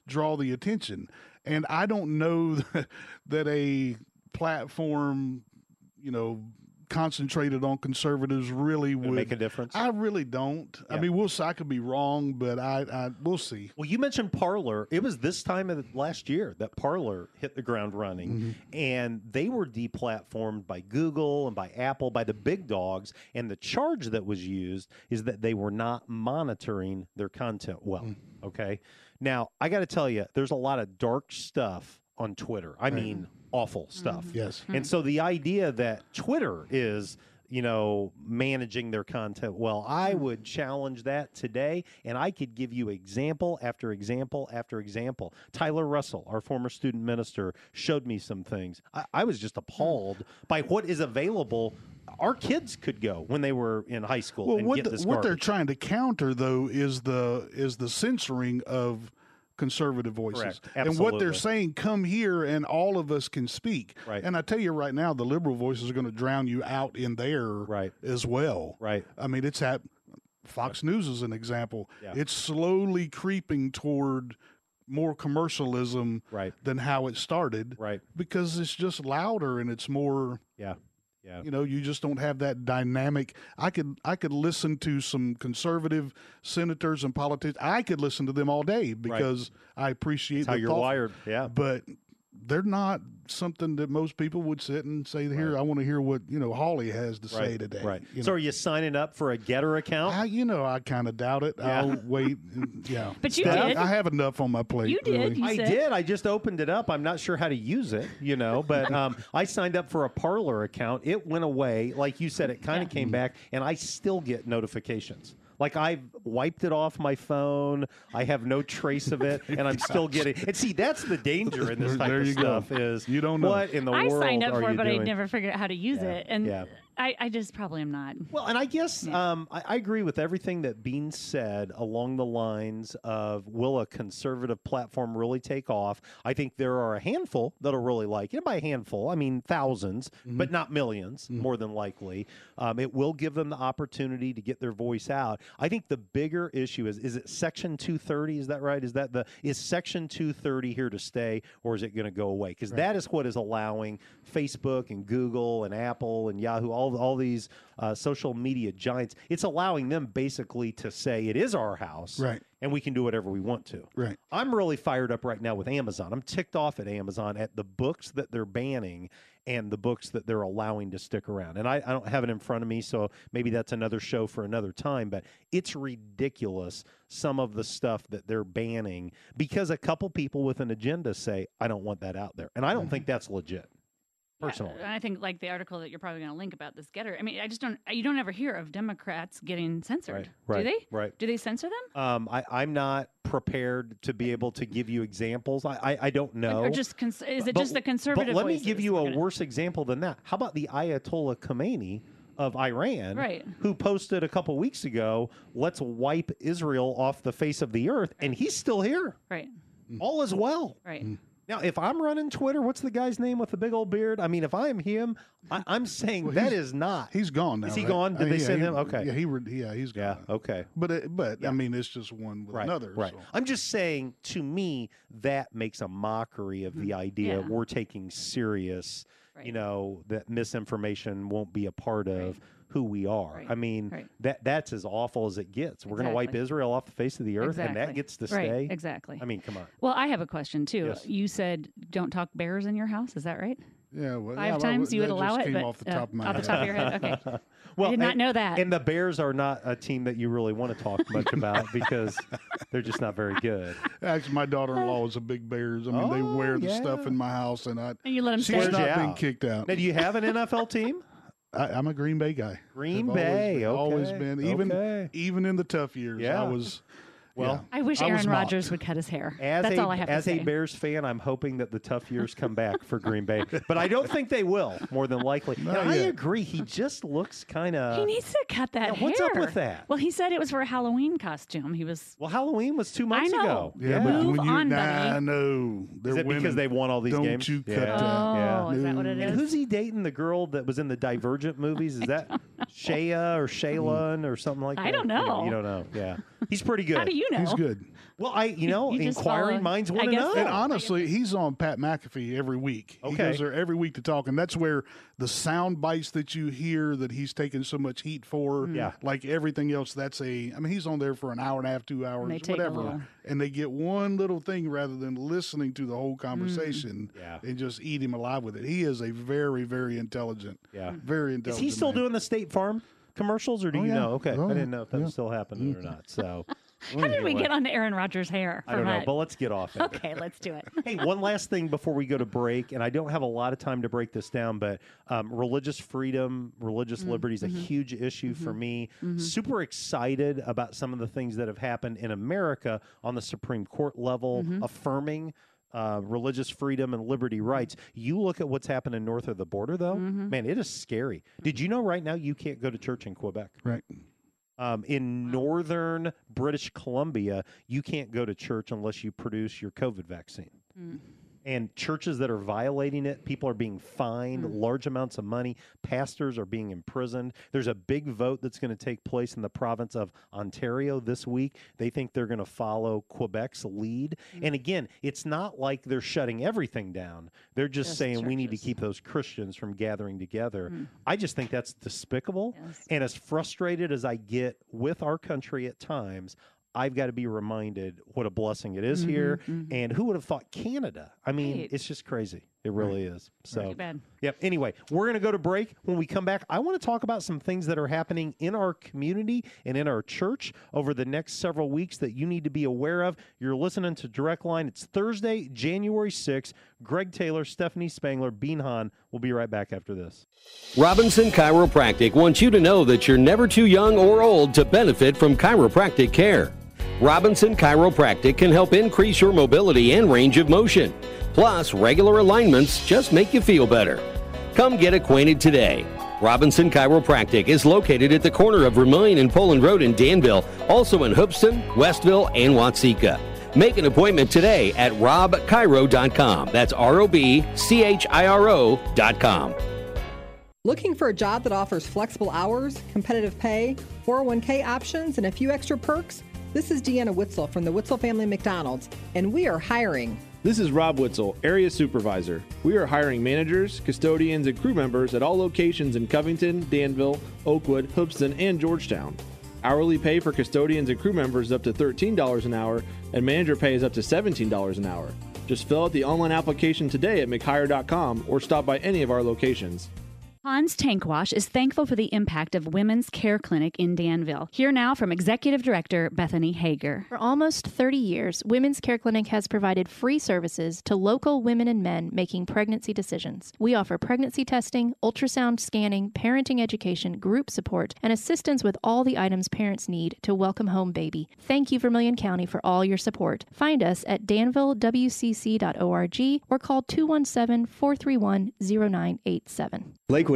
Speaker 4: draw the attention. And I don't know that a platform, you know, concentrated on conservatives really would
Speaker 2: make a difference.
Speaker 4: I really don't. I mean, we'll. see. I could be wrong, but I, I we'll see.
Speaker 2: Well, you mentioned Parler. It was this time of last year that Parler hit the ground running,
Speaker 4: Mm-hmm.
Speaker 2: and they were deplatformed by Google and by Apple, by the big dogs. And the charge that was used is that they were not monitoring their content well.
Speaker 4: Mm.
Speaker 2: Okay. Now, I got to tell you, there's a lot of dark stuff on Twitter. I mean, awful stuff. Mm-hmm.
Speaker 4: Yes.
Speaker 2: And so the idea that Twitter is, you know, managing their content well, I mm-hmm. would challenge that today. And I could give you example after example after example. Tyler Russell, our former student minister, showed me some things. I, I was just appalled mm. by what is available. Our kids could go when they were in high school
Speaker 4: Well,
Speaker 2: and
Speaker 4: what
Speaker 2: get
Speaker 4: the- what they're trying to counter though is the is the censoring of conservative voices. And what they're saying, come here and all of us can speak.
Speaker 2: Right.
Speaker 4: And I tell you right now, the liberal voices are going to drown you out in there
Speaker 2: Right.
Speaker 4: as well.
Speaker 2: Right.
Speaker 4: I mean, it's at Fox News is an example.
Speaker 2: Yeah.
Speaker 4: It's slowly creeping toward more commercialism
Speaker 2: Right.
Speaker 4: than how it started.
Speaker 2: Right.
Speaker 4: Because it's just louder and it's more
Speaker 2: Yeah. Yeah.
Speaker 4: you know you just don't have that dynamic i could i could listen to some conservative senators and politicians i could listen to them all day because i appreciate
Speaker 2: That's how you're
Speaker 4: thought-
Speaker 2: wired. Yeah.
Speaker 4: but they're not something that most people would sit and say here i want to hear what you know Hawley has to say today
Speaker 2: Right.
Speaker 4: you
Speaker 2: So
Speaker 4: know,
Speaker 2: are you signing up for a GETTR account?
Speaker 4: I, you know i kind of doubt it
Speaker 2: Yeah.
Speaker 4: i'll wait yeah
Speaker 3: But you
Speaker 4: I-
Speaker 3: did.
Speaker 4: I, have enough on my plate
Speaker 3: You did.
Speaker 4: really.
Speaker 3: You
Speaker 2: I
Speaker 3: said-
Speaker 2: did. I just opened it up. I'm not sure how to use it, you know, but um, I signed up for a Parler account. It went away. Like you said, it kind of came back, and I still get notifications. Like I've wiped it off my phone. I have no trace of it, and I'm still getting. And see, that's the danger in this type
Speaker 4: There
Speaker 2: of
Speaker 4: you go.
Speaker 2: stuff. Is
Speaker 4: You don't know.
Speaker 2: what in the
Speaker 3: I
Speaker 2: world
Speaker 3: signed up for it, but
Speaker 2: doing?
Speaker 3: I never figured out how to use
Speaker 2: Yeah.
Speaker 3: it. And
Speaker 2: Yeah.
Speaker 3: I, I just probably am not.
Speaker 2: Well, and I guess um, I, I agree with everything that Bean said along the lines of will a conservative platform really take off? I think there are a handful that'll really like it. By a handful, I mean 1000s but not 1000000s more than likely. Um, it will give them the opportunity to get their voice out. I think the bigger issue is is it Section 230? Is that right? Is that the is Section 230 here to stay, or is it going to go away? Because that is what is allowing Facebook and Google and Apple and Yahoo, all all these uh, social media giants. It's allowing them basically to say it is our house,
Speaker 4: Right.
Speaker 2: And we can do whatever we want to.
Speaker 4: Right.
Speaker 2: I'm really fired up right now with Amazon. I'm ticked off at Amazon at the books that they're banning and the books that they're allowing to stick around. And I, I don't have it in front of me, so maybe that's another show for another time. But it's ridiculous some of the stuff that they're banning because a couple people with an agenda say, I don't want that out there. And I don't think that's legit, personally.
Speaker 3: And I think like the article that you're probably going to link about this GETTR. I mean, I just don't. You don't ever hear of Democrats getting censored,
Speaker 2: Right,
Speaker 3: do they?
Speaker 2: right.
Speaker 3: Do they censor them?
Speaker 2: Um, I, I'm not prepared to be able to give you examples. I, I, I don't know.
Speaker 3: Or just cons- is it
Speaker 2: But-
Speaker 3: just the conservative?
Speaker 2: But let me give you a
Speaker 3: gonna-
Speaker 2: worse example than that. How about the Ayatollah Khomeini of Iran,
Speaker 3: Right.
Speaker 2: who posted a couple weeks ago, "Let's wipe Israel off the face of the earth," and he's still here.
Speaker 3: Right.
Speaker 2: All is well.
Speaker 3: Right.
Speaker 2: Now, if I'm running Twitter, what's the guy's name with the big old beard? I mean, if I'm him, I, I'm saying
Speaker 4: Well,
Speaker 2: that
Speaker 4: he's-
Speaker 2: is not.
Speaker 4: He's gone now.
Speaker 2: Is he
Speaker 4: right?
Speaker 2: gone? Did
Speaker 4: Uh,
Speaker 2: they
Speaker 4: yeah,
Speaker 2: send
Speaker 4: he-
Speaker 2: him? Okay.
Speaker 4: Yeah, he. Re- yeah, he's
Speaker 2: Yeah.
Speaker 4: gone.
Speaker 2: Yeah, Okay.
Speaker 4: But it, but I mean, it's just one with
Speaker 2: Right.
Speaker 4: another.
Speaker 2: right.
Speaker 4: so.
Speaker 2: I'm just saying. To me, that makes a mockery of the idea
Speaker 3: Yeah.
Speaker 2: we're taking serious. You know that misinformation won't be a part of who we are.
Speaker 3: Right.
Speaker 2: I mean,
Speaker 3: Right.
Speaker 2: that that's as awful as it gets. We're going to wipe Israel off the face of the earth, and that gets to
Speaker 3: Right,
Speaker 2: stay.
Speaker 3: exactly.
Speaker 2: I mean, come on.
Speaker 3: Well, I have a question too.
Speaker 2: Yes.
Speaker 3: You said don't talk bears in your house. Is that right?
Speaker 4: Yeah, well,
Speaker 3: Five
Speaker 4: yeah, well,
Speaker 3: times you would allow
Speaker 4: just
Speaker 3: it,
Speaker 4: came
Speaker 3: but
Speaker 4: off the
Speaker 3: uh,
Speaker 4: top of my
Speaker 3: off the top of your head. Okay.
Speaker 2: Well, I
Speaker 3: did not
Speaker 2: and-
Speaker 3: know that.
Speaker 2: And the Bears are not a team that you really want to talk much about because they're just not very good.
Speaker 4: Actually, my daughter-in-law is a big Bears. I mean, they
Speaker 2: Oh,
Speaker 4: wear the stuff in my house, and I.
Speaker 3: And you let 'em
Speaker 4: She's
Speaker 3: stay?
Speaker 4: not
Speaker 2: Where'd you
Speaker 4: been
Speaker 2: out?
Speaker 4: kicked out.
Speaker 2: Now, do you have an NFL team?
Speaker 4: I, I'm a Green Bay guy.
Speaker 2: Green
Speaker 4: I've always
Speaker 2: Bay,
Speaker 4: been- Always been. Even
Speaker 2: okay.
Speaker 4: even in the tough years,
Speaker 2: Yeah.
Speaker 4: I was.
Speaker 2: Well,
Speaker 3: I wish
Speaker 4: I was
Speaker 3: Aaron
Speaker 4: mocked.
Speaker 3: Rodgers would cut his hair.
Speaker 2: As
Speaker 3: That's
Speaker 2: a,
Speaker 3: all I have
Speaker 2: as
Speaker 3: to say.
Speaker 2: a Bears fan, I'm hoping that the tough years come back for Green Bay, but I don't think they will. More than likely, and I
Speaker 4: yet.
Speaker 2: agree. He just looks kind of.
Speaker 3: he needs to cut that
Speaker 2: Yeah, what's up with that?
Speaker 3: Well, he said it was for a Halloween costume. He was.
Speaker 2: Well, Halloween was two months
Speaker 3: know.
Speaker 2: ago.
Speaker 4: Yeah, but
Speaker 3: Move
Speaker 4: when you
Speaker 3: on,
Speaker 4: nah,
Speaker 3: buddy.
Speaker 4: no, they're
Speaker 2: Is it
Speaker 4: winning.
Speaker 2: because they won all these
Speaker 4: Don't
Speaker 2: games?
Speaker 4: you cut
Speaker 2: yeah.
Speaker 4: that.
Speaker 3: Oh,
Speaker 2: yeah.
Speaker 3: is that what it
Speaker 2: And who's he dating? The girl that was in the Divergent movies? Is that Shaya or Shaylin or something like that?
Speaker 3: I don't
Speaker 2: You
Speaker 3: know.
Speaker 2: You don't know. Yeah, he's pretty good.
Speaker 3: How do you know?
Speaker 4: He's good.
Speaker 2: Well, I you know
Speaker 3: You just
Speaker 2: inquiring
Speaker 3: follow-
Speaker 2: minds
Speaker 3: I
Speaker 2: want to
Speaker 3: guess
Speaker 2: know.
Speaker 3: so.
Speaker 4: And honestly, he's on Pat McAfee every week. He
Speaker 2: Okay.
Speaker 4: goes there every week to talk, and that's where the sound bites that you hear that he's taking so much heat for, hmm.
Speaker 2: Yeah.
Speaker 4: like everything else. That's a. I mean, he's on there for an hour and a half, two hours,
Speaker 3: they take a
Speaker 4: whatever,
Speaker 3: little-
Speaker 4: and they get one little thing rather than listening to the whole hmm. conversation
Speaker 2: Yeah.
Speaker 4: and just eat him alive with it. He is a very, very intelligent.
Speaker 2: Yeah. Hmm.
Speaker 4: very intelligent.
Speaker 2: Is
Speaker 4: intelligent.
Speaker 2: he still
Speaker 4: man.
Speaker 2: doing the State Farm commercials, or do
Speaker 4: Oh,
Speaker 2: you
Speaker 4: yeah.
Speaker 2: know? Okay,
Speaker 4: Oh,
Speaker 2: I
Speaker 4: yeah.
Speaker 2: didn't know if that was still happening or mm. not. So,
Speaker 3: How did we get on to Aaron Rodgers' hair?
Speaker 2: I don't know,
Speaker 3: that?
Speaker 2: but let's get off it.
Speaker 3: Okay, let's do it.
Speaker 2: Hey, one last thing before we go to break, and I don't have a lot of time to break this down, but um, religious freedom, religious
Speaker 3: Mm-hmm.
Speaker 2: liberty is a huge issue for me. Super excited about some of the things that have happened in America on the Supreme Court level,
Speaker 3: Mm-hmm.
Speaker 2: affirming. Uh, religious freedom and liberty rights. You look at what's happening north of the border, though,
Speaker 3: Mm-hmm.
Speaker 2: man, it is scary. Did you know right now you can't go to church in Quebec?
Speaker 4: right.
Speaker 2: Um, in northern British Columbia, you can't go to church unless you produce your COVID vaccine. And churches that are violating it, people are being fined hmm. large amounts of money. Pastors are being imprisoned. There's a big vote that's going to take place in the province of Ontario this week. They think they're going to follow Quebec's lead. Hmm. And again, it's not like they're shutting everything down. They're just, saying we need to keep those Christians from gathering together. Hmm. I just think that's despicable.
Speaker 3: Yes.
Speaker 2: And as frustrated as I get with our country at times, I've got to be reminded what a blessing it is here. And who would have thought Canada? I mean,
Speaker 3: Mm-hmm, Right.
Speaker 2: it's just crazy. It really is. So,
Speaker 3: Too
Speaker 2: yep. Anyway, we're going to go to break. When we come back, I want to talk about some things that are happening in our community and in our church over the next several weeks that you need to be aware of. You're listening to Direct Line. It's Thursday, January 6th. Greg Taylor, Stephanie Spangler, Bean Han. We'll be right back after this.
Speaker 1: Robinson Chiropractic wants you to know that you're never too young or old to benefit from chiropractic care. Robinson Chiropractic can help increase your mobility and range of motion. Plus, regular alignments just make you feel better. Come get acquainted today. Robinson Chiropractic is located at the corner of Vermilion and Poland Road in Danville, also in Hoopeston, Westville, and Watseka. Make an appointment today at robchiro.com. That's R O B C H I R O.com.
Speaker 7: Looking for a job that offers flexible hours, competitive pay, 401k options, and a few extra perks? This is Deanna Witzel from the Witzel Family McDonald's, and we are hiring.
Speaker 8: This is Rob Witzel, Area Supervisor. We are hiring managers, custodians, and crew members at all locations in Covington, Danville, Oakwood, Hoopeston, and Georgetown. Hourly pay for custodians and crew members is up to $13 an hour, and manager pay is up to $17 an hour. Just fill out the online application today at mchire.com or stop by any of our locations.
Speaker 3: Hans Tank Wash is thankful for the impact of Women's Care Clinic in Danville. Here now from Executive Director Bethany Hager.
Speaker 9: For almost 30 years, Women's Care Clinic has provided free services to local women and men making pregnancy decisions. We offer pregnancy testing, ultrasound scanning, parenting education, group support, and assistance with all the items parents need to welcome home baby. Thank you, Vermilion County, for all your support. Find us at danvillewcc.org or call 217 431 0987.
Speaker 10: Lakewood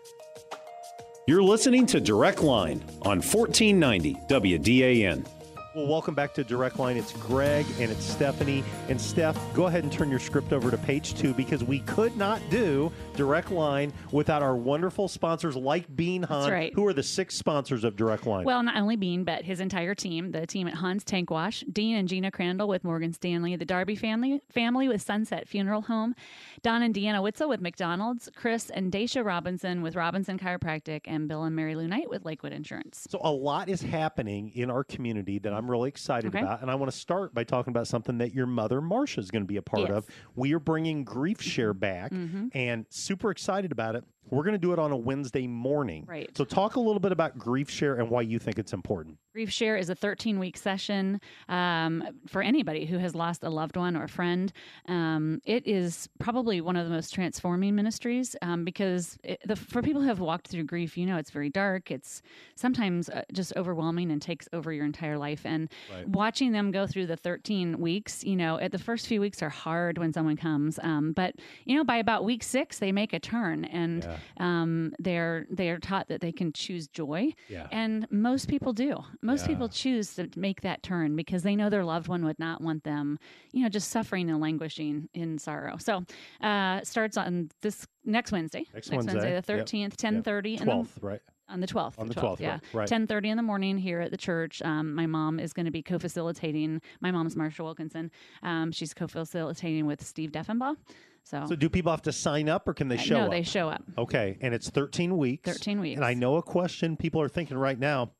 Speaker 2: You're listening to Direct Line on 1490 WDAN. Well, welcome back to Direct Line. It's Greg and it's Stephanie. And Steph, go ahead and turn your script over to page two because we could not do Direct Line without our wonderful sponsors like Bean Hunt,
Speaker 3: right.
Speaker 2: who are the six sponsors of Direct Line.
Speaker 3: Well, not only Bean, but his entire team, the team at Hans Tank Wash, Dean and Gina Crandall with Morgan Stanley, the Darby family family with Sunset Funeral Home, Don and Deanna Witzel with McDonald's, Chris and Daisha Robinson with Robinson Chiropractic, and Bill and Mary Lou Knight with Lakewood Insurance.
Speaker 2: So a lot is happening in our community that I'm really excited
Speaker 3: Okay.
Speaker 2: about, and I want to start by talking about something that your mother Marcia is going to be a part
Speaker 3: Yes.
Speaker 2: of. We are bringing Grief Share back,
Speaker 3: Mhm.
Speaker 2: and super excited about it. We're going to do it on a Wednesday morning.
Speaker 3: Right.
Speaker 2: So talk a little bit about Grief Share and why you think it's important.
Speaker 3: Grief Share is a 13 week session um, for anybody who has lost a loved one or a friend. Um, it is probably one of the most transforming ministries um, because it, the, for people who have walked through grief, you know it's very dark. It's sometimes uh, just overwhelming and takes over your entire life. And
Speaker 11: Right.
Speaker 3: watching them go through the 13 weeks, you know, at the first few weeks are hard when someone comes, um, but you know, by about week six, they make a turn and um, they're they are taught that they can choose joy.
Speaker 2: Yeah.
Speaker 3: And most people do. Most
Speaker 2: Yeah.
Speaker 3: people choose to make that turn because they know their loved one would not want them, you know, just suffering and languishing in sorrow. So, uh, starts on this next Wednesday.
Speaker 2: Next Wednesday,
Speaker 3: the
Speaker 2: yep.
Speaker 3: thirteenth, ten thirty, and then
Speaker 2: 12th, right?
Speaker 3: On the 12th.
Speaker 2: On the 12th,
Speaker 3: yeah.
Speaker 2: right, right.
Speaker 3: 10.30 in the morning here at the church. Um, my mom is going to be co-facilitating. My mom's Marsha Wilkinson. Um, she's co-facilitating with Steve Deffenbaugh. So,
Speaker 2: So do people have to sign up or can they
Speaker 3: Uh,
Speaker 2: show
Speaker 3: no,
Speaker 2: up?
Speaker 3: they show up.
Speaker 2: Okay, and it's 13 weeks.
Speaker 3: 13 weeks.
Speaker 2: And I know a question people are thinking right now.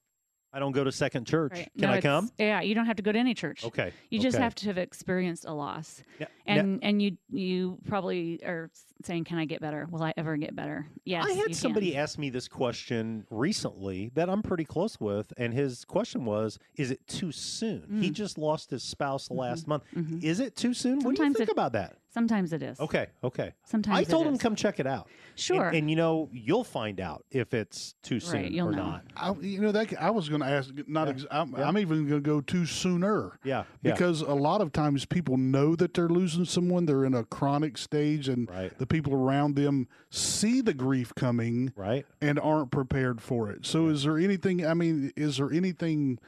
Speaker 2: I don't go to Second Church.
Speaker 3: Right.
Speaker 2: Can
Speaker 3: No,
Speaker 2: I come?
Speaker 3: Yeah, you don't have to go to any church.
Speaker 2: Okay,
Speaker 3: You just
Speaker 2: okay.
Speaker 3: have to have experienced a loss.
Speaker 2: Yeah,
Speaker 3: And and you you probably are saying, "Can I get better? Will I ever get better?" Yes,
Speaker 2: I had
Speaker 3: can.
Speaker 2: somebody ask me this question recently that I'm pretty close with, and his question was, "Is it too soon?" He
Speaker 3: Mm.
Speaker 2: just lost his spouse last month.
Speaker 3: mhm.
Speaker 2: Is it too soon? what do you think
Speaker 3: it-
Speaker 2: about that?
Speaker 3: Sometimes it is.
Speaker 2: Okay, okay.
Speaker 3: Sometimes
Speaker 2: I
Speaker 3: it
Speaker 2: told him
Speaker 3: is.
Speaker 2: come check it out.
Speaker 3: Sure.
Speaker 2: and, you know you'll find out if it's too soon
Speaker 3: you'll
Speaker 2: or
Speaker 3: know.
Speaker 2: not.
Speaker 4: I, you know, that I was going to ask. Not, ex- I'm, I'm even going to go too sooner.
Speaker 2: Yeah, yeah.
Speaker 4: because a lot of times people know that they're losing someone. They're in a chronic stage, and the people around them see the grief coming,
Speaker 2: right,
Speaker 4: and aren't prepared for it. So, is there anything? I mean, is there anything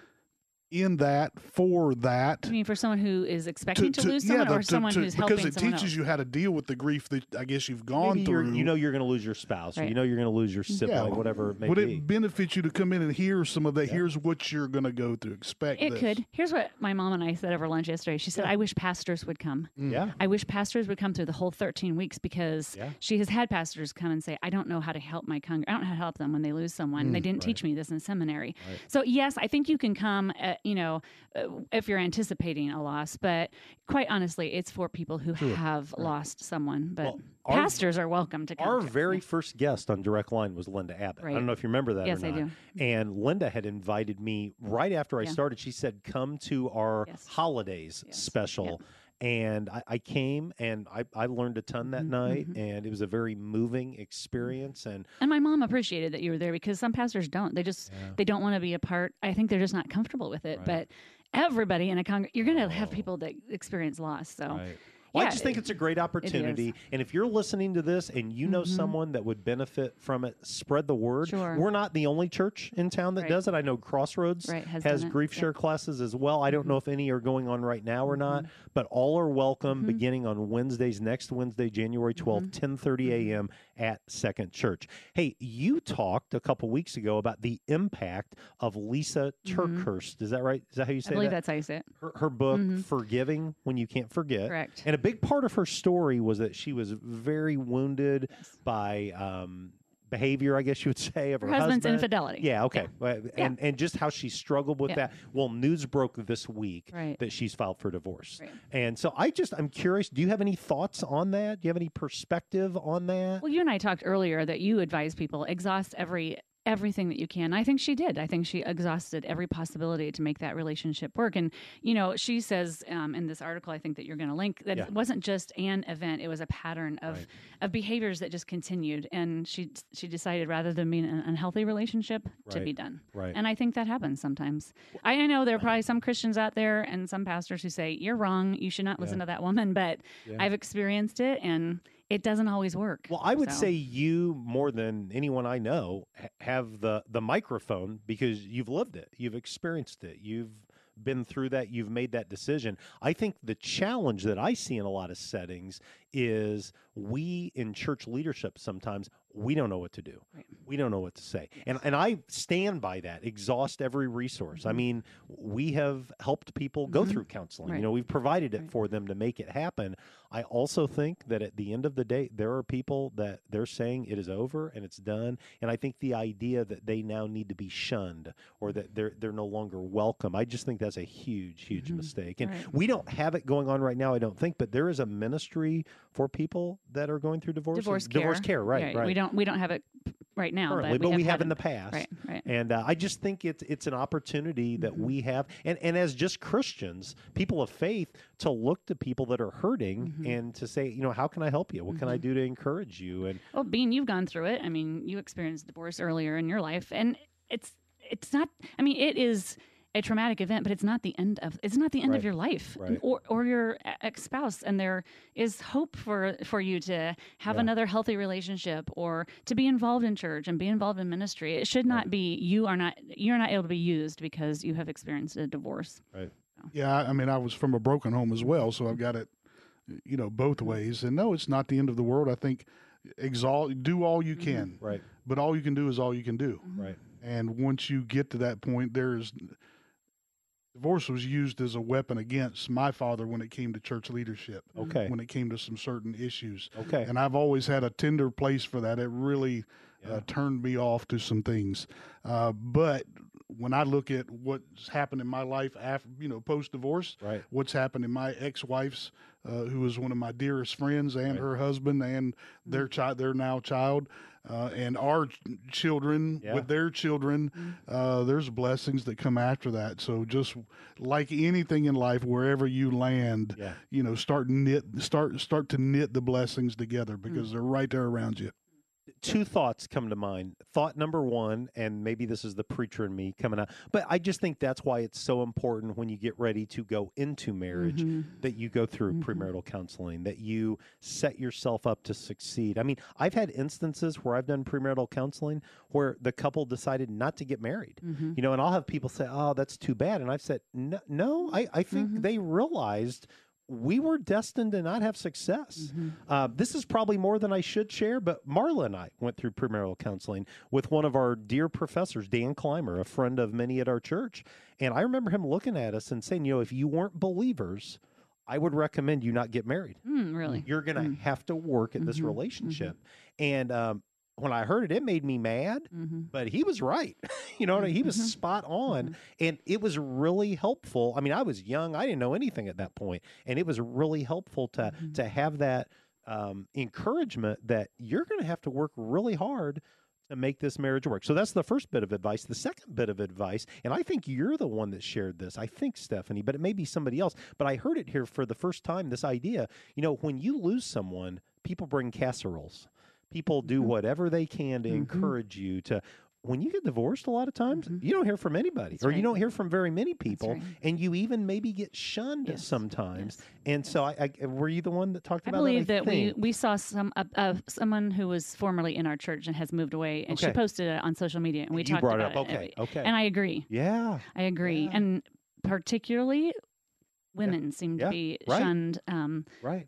Speaker 4: in that for that?
Speaker 3: I mean, for someone who is expecting to, lose someone,
Speaker 4: the-
Speaker 3: or someone
Speaker 4: to-
Speaker 3: who's
Speaker 4: because it
Speaker 3: someone
Speaker 4: teaches
Speaker 3: else.
Speaker 4: you how to deal with the grief that I guess you've gone
Speaker 2: Maybe
Speaker 4: through.
Speaker 2: you know you're going to lose your spouse, or you know you're going to lose your sibling, whatever it may
Speaker 4: Would
Speaker 2: be.
Speaker 4: it benefit you to come in and hear some of that? Here's what you're going to go through. Expect
Speaker 3: It
Speaker 4: this.
Speaker 3: could. Here's what my mom and I said over lunch yesterday. She said, "I wish pastors would come.
Speaker 2: Yeah.
Speaker 3: I wish pastors would come through the whole 13 weeks because
Speaker 2: Yeah.
Speaker 3: she has had pastors come and say, I don't know how to help my congregation. I don't know how to help them when they lose someone. they
Speaker 11: Mm,
Speaker 3: didn't
Speaker 11: right.
Speaker 3: teach me this in seminary.
Speaker 11: Right.
Speaker 3: So yes, I think you can come. At, you know, uh, if you're anticipating a loss, but quite honestly, it's for people who
Speaker 2: Sure.
Speaker 3: have lost someone. But
Speaker 2: our-
Speaker 3: pastors are welcome to come.
Speaker 2: Our
Speaker 3: too.
Speaker 2: very first guest on Direct Line was Linda Abbott. I don't know if you remember that
Speaker 3: Yes,
Speaker 2: or
Speaker 3: I
Speaker 2: not.
Speaker 3: do.
Speaker 2: And Linda had invited me right after I
Speaker 3: Yeah.
Speaker 2: started. She said, "Come to our holidays special." And I, I came and I, I learned a ton
Speaker 3: Mm-hmm,
Speaker 2: that night, and it was a very moving experience. And
Speaker 3: And my mom appreciated that you were there because some pastors don't. They just they don't want to be a part. I think they're just not comfortable with it. But everybody in a congregation, you're going to have people that experience loss. So.
Speaker 2: Well, I just think it's a great opportunity. And if you're listening to this and you know
Speaker 3: Mhm.
Speaker 2: someone that would benefit from it, spread the word.
Speaker 3: Sure.
Speaker 2: We're not the only church in town that
Speaker 3: Right.
Speaker 2: does it. I know Crossroads
Speaker 3: Right, has
Speaker 2: has
Speaker 3: it.
Speaker 2: grief.
Speaker 3: Mm-hmm.
Speaker 2: share classes as well. I don't know if any are going on right now or not, but all are welcome
Speaker 3: Mm-hmm.
Speaker 2: beginning on Wednesdays, next Wednesday, January 12th, 1030
Speaker 3: Mm-hmm.
Speaker 2: a.m. at Second Church. Hey, you talked a couple weeks ago about the impact of Lisa TerKeurst. Is that right? Is that how you say
Speaker 3: Mm-hmm. I believe
Speaker 2: that?
Speaker 3: that's how you say it.
Speaker 2: her, her book forgiving when you can't forget
Speaker 3: Correct.
Speaker 2: and big part of her story was that she was very wounded by um, behavior i guess you would say of her,
Speaker 3: Her husband's
Speaker 2: husband.
Speaker 3: infidelity.
Speaker 2: yeah okay
Speaker 3: Yeah.
Speaker 2: And and just how she struggled with
Speaker 3: Yeah.
Speaker 2: that well news broke this week
Speaker 3: Right.
Speaker 2: that she's filed for divorce
Speaker 3: Right.
Speaker 2: and so i just i'm curious do you have any thoughts on that do you have any perspective on that
Speaker 3: Well, you and I talked earlier that you advise people exhaust every everything that you can. I think she did. I think she exhausted every possibility to make that relationship work. And, you know, she says um, in this article, I think that you're going to link, that
Speaker 2: Yeah.
Speaker 3: it wasn't just an event, it was a pattern of,
Speaker 2: Right.
Speaker 3: of behaviors that just continued. And she, she decided rather than being an unhealthy relationship to be done.
Speaker 2: Right.
Speaker 3: And I think that happens sometimes. I I know there are probably some Christians out there and some pastors who say, you're wrong. You should not listen
Speaker 2: Yeah.
Speaker 3: to that woman. But
Speaker 2: Yeah.
Speaker 3: I've experienced it and it doesn't always work.
Speaker 2: Well, I would
Speaker 3: So-
Speaker 2: say you more than anyone I know have the the microphone because you've lived it, you've experienced it, you've been through that, you've made that decision. I think the challenge that I see in a lot of settings is we in church leadership sometimes we don't know what to do.
Speaker 3: Right.
Speaker 2: We don't know what to say. And and I stand by that. Exhaust every resource. I
Speaker 3: Mhm.
Speaker 2: mean, we have helped people go
Speaker 3: Mhm.
Speaker 2: through counseling.
Speaker 3: Right.
Speaker 2: You know, we've provided it
Speaker 3: Right.
Speaker 2: for them to make it happen. I also think that at the end of the day, there are people that they're saying it is over and it's done. And I think the idea that they now need to be shunned or that they're they're no longer welcome, I just think that's a huge, huge
Speaker 3: Mhm.
Speaker 2: mistake. And
Speaker 3: Right.
Speaker 2: we don't have it going on right now, I don't think, but there is a ministry for people that are going through divorce. and-
Speaker 3: divorce care.
Speaker 2: Divorce care, right, right.
Speaker 3: We don't we don't have it right now,
Speaker 2: Currently,
Speaker 3: but,
Speaker 2: but we
Speaker 3: have
Speaker 2: in the past.
Speaker 3: Right, right.
Speaker 2: And uh, I just think it's it's an opportunity that we have, and and as just Christians, people of faith, to look to people that are hurting
Speaker 3: Mhm.
Speaker 2: and to say, you know, how can I help you? What can I
Speaker 3: Mhm.
Speaker 2: do to encourage you? And
Speaker 3: Well, Bean, you've gone through it. I mean, you experienced divorce earlier in your life, and it's it's not. I mean, it is a traumatic event, but it's not the end of it's not the end
Speaker 2: Right.
Speaker 3: of your life
Speaker 2: Right.
Speaker 3: or or your ex spouse. And there is hope for for you to have
Speaker 2: Yeah.
Speaker 3: another healthy relationship or to be involved in church and be involved in ministry. It should not
Speaker 2: Right.
Speaker 3: be you are not you're not able to be used because you have experienced a divorce. Right.
Speaker 4: Yeah, I I mean, I was from a broken home as well, so I've got it, you know, both mm-hmm. ways. And no, it's not the end of the world. I think exalt, do all you mm-hmm. can,
Speaker 2: right,
Speaker 4: but all you can do is all you can do. Mm-hmm.
Speaker 2: right,
Speaker 4: And once you get to that point, there's divorce was used as a weapon against my father when it came to church leadership,
Speaker 2: okay,
Speaker 4: when it came to some certain issues.
Speaker 2: okay,
Speaker 4: And I've always had a tender place for that. It really
Speaker 2: Yeah.
Speaker 4: uh, turned me off to some things. Uh, but when I look at what's happened in my life after, you know, post divorce,
Speaker 2: right,
Speaker 4: what's happened in my ex-wife's, uh, who was one of my dearest friends, and
Speaker 2: Right.
Speaker 4: her husband, and their child, their now child, uh, and our children
Speaker 2: Yeah.
Speaker 4: with their children. Uh, there's blessings that come after that. So just like anything in life, wherever you land,
Speaker 2: yeah.
Speaker 4: you know, start knit, start start to knit the blessings together because they're right there around you.
Speaker 2: Two thoughts come to mind. Thought number one, and maybe this is the preacher in me coming out, but I just think that's why it's so important when you get ready to go into marriage
Speaker 3: Mhm.
Speaker 2: that you go through
Speaker 3: Mhm.
Speaker 2: premarital counseling, that you set yourself up to succeed. I mean, I've had instances where I've done premarital counseling where the couple decided not to get married.
Speaker 3: Mhm.
Speaker 2: You know, and I'll have people say, "Oh, that's too bad," and I've said, "No, no I, I think
Speaker 3: Mhm.
Speaker 2: they realized." We were destined to not have success.
Speaker 3: Mhm.
Speaker 2: Uh, this is probably more than I should share, but Marla and I went through premarital counseling with one of our dear professors, Dan Clymer, a friend of many at our church. And I remember him looking at us and saying, you know, if you weren't believers, I would recommend you not get married.
Speaker 3: Mm, really?
Speaker 2: You're going to
Speaker 3: Mm.
Speaker 2: have to work at this
Speaker 3: Mhm,
Speaker 2: relationship. And um, when I heard it, it made me mad,
Speaker 3: hmm
Speaker 2: but he was right. you know, what I mean? he was
Speaker 3: Mhm.
Speaker 2: spot on. And it was really helpful. I mean, I was young, I didn't know anything at that point, And it was really helpful to,
Speaker 3: Mhm.
Speaker 2: to have that um, encouragement that you're going to have to work really hard to make this marriage work. So that's the first bit of advice. The second bit of advice, and I think you're the one that shared this. I think Stephanie, but it may be somebody else. But I heard it here for the first time. This idea, you know, when you lose someone, people bring casseroles. People do
Speaker 3: Mhm.
Speaker 2: whatever they can to
Speaker 3: Mhm.
Speaker 2: encourage you to. When you get divorced, a lot of times
Speaker 3: Mhm.
Speaker 2: you don't hear from anybody,
Speaker 3: That's
Speaker 2: or you don't hear from very many people,
Speaker 3: right.
Speaker 2: and you even maybe get shunned
Speaker 3: Yes,
Speaker 2: sometimes.
Speaker 3: yes.
Speaker 2: And so, I, I were you the one that talked
Speaker 3: I
Speaker 2: about
Speaker 3: believe
Speaker 2: that? I believe
Speaker 3: that we,
Speaker 2: think?
Speaker 3: we saw some uh, uh, someone who was formerly in our church and has moved away, and she posted it on social media, and we
Speaker 2: you
Speaker 3: talked about
Speaker 2: it
Speaker 3: it.
Speaker 2: Okay, okay.
Speaker 3: And I agree.
Speaker 2: yeah,
Speaker 3: I agree.
Speaker 2: Yeah.
Speaker 3: And particularly, women seem
Speaker 2: Yeah,
Speaker 3: to be
Speaker 2: right.
Speaker 3: shunned um,
Speaker 2: right.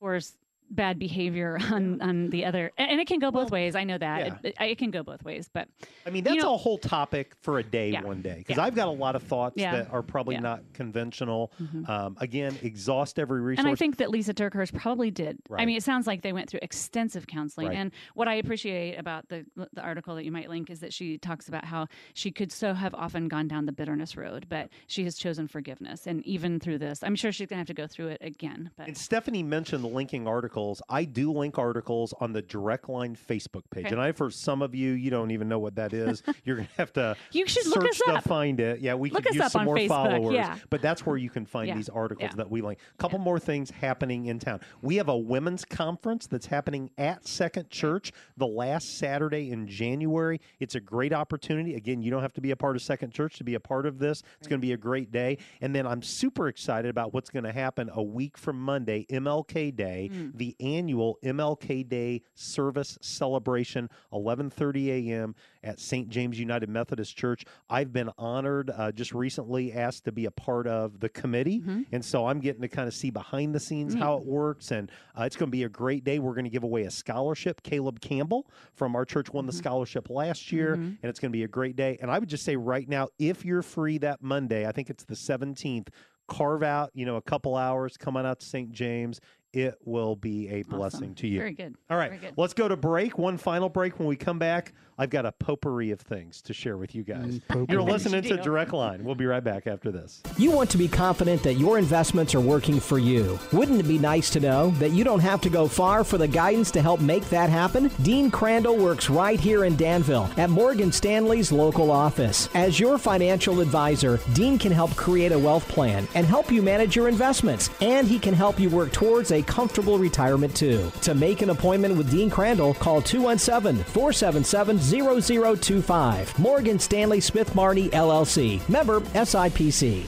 Speaker 3: for s- bad behavior on, on the other. And it can go both ways. I know that
Speaker 2: yeah.
Speaker 3: it, it, can go both ways. But
Speaker 2: I mean, that's
Speaker 3: know-
Speaker 2: a whole topic for a day
Speaker 3: Yeah.
Speaker 2: one day because
Speaker 3: Yeah.
Speaker 2: I've got a lot of thoughts that are probably not conventional.
Speaker 3: Mhm.
Speaker 2: Um, again, exhaust every resource.
Speaker 3: And I think that Lisa TerKeurst probably did. I mean, it sounds like they went through extensive counseling.
Speaker 2: Right.
Speaker 3: And what I appreciate about the the article that you might link is that she talks about how she could so have often gone down the bitterness road, but she has chosen forgiveness. And even through this, I'm sure she's going to have to go through it again. But
Speaker 2: And Stephanie mentioned the linking article articles. I do link articles on the Direct Line Facebook page.
Speaker 3: Okay.
Speaker 2: And I, for some of you, you don't even know what that is. You're going to have to
Speaker 3: You should
Speaker 2: search
Speaker 3: look us
Speaker 2: to
Speaker 3: up.
Speaker 2: find it. Yeah, we
Speaker 3: Look
Speaker 2: could
Speaker 3: us
Speaker 2: use some more
Speaker 3: Facebook,
Speaker 2: followers.
Speaker 3: yeah.
Speaker 2: But that's where you can find
Speaker 3: Yeah,
Speaker 2: these articles
Speaker 3: yeah.
Speaker 2: that we link. A couple more things happening in town. We have a women's conference that's happening at Second Church the last Saturday in January. It's a great opportunity. Again, you don't have to be a part of Second Church to be a part of this. It's going to be a great day. And then I'm super excited about what's going to happen a week from Monday, MLK Day, mm. the annual MLK Day service celebration, 11:30 a.m. at St. James United Methodist Church. I've been honored, uh, just recently asked to be a part of the committee, and so I'm getting to kind of see behind the scenes how it works, and uh, it's going to be a great day. We're going to give away a scholarship. Caleb Campbell from our church won the scholarship last year, and it's going to be a great day. And I would just say right now, if you're free that Monday, I think it's the 17th. Carve out, you know, a couple hours, come on out to St. James. It will be a blessing to you.
Speaker 3: Very good.
Speaker 2: All right,
Speaker 3: good.
Speaker 2: let's go to break. One final break. When we come back, I've got a potpourri of things to share with you guys. Mm, You're listening to Direct Line. We'll be right back after this.
Speaker 5: You want to be confident that your investments are working for you. Wouldn't it be nice to know that you don't have to go far for the guidance to help make that happen? Dean Crandall works right here in Danville at Morgan Stanley's local office. As your financial advisor, Dean can help create a wealth plan and help you manage your investments, and he can help you work towards a comfortable retirement too. To make an appointment with Dean Crandall, call 217 477 0025. Morgan Stanley Smith Barney LLC. Member SIPC.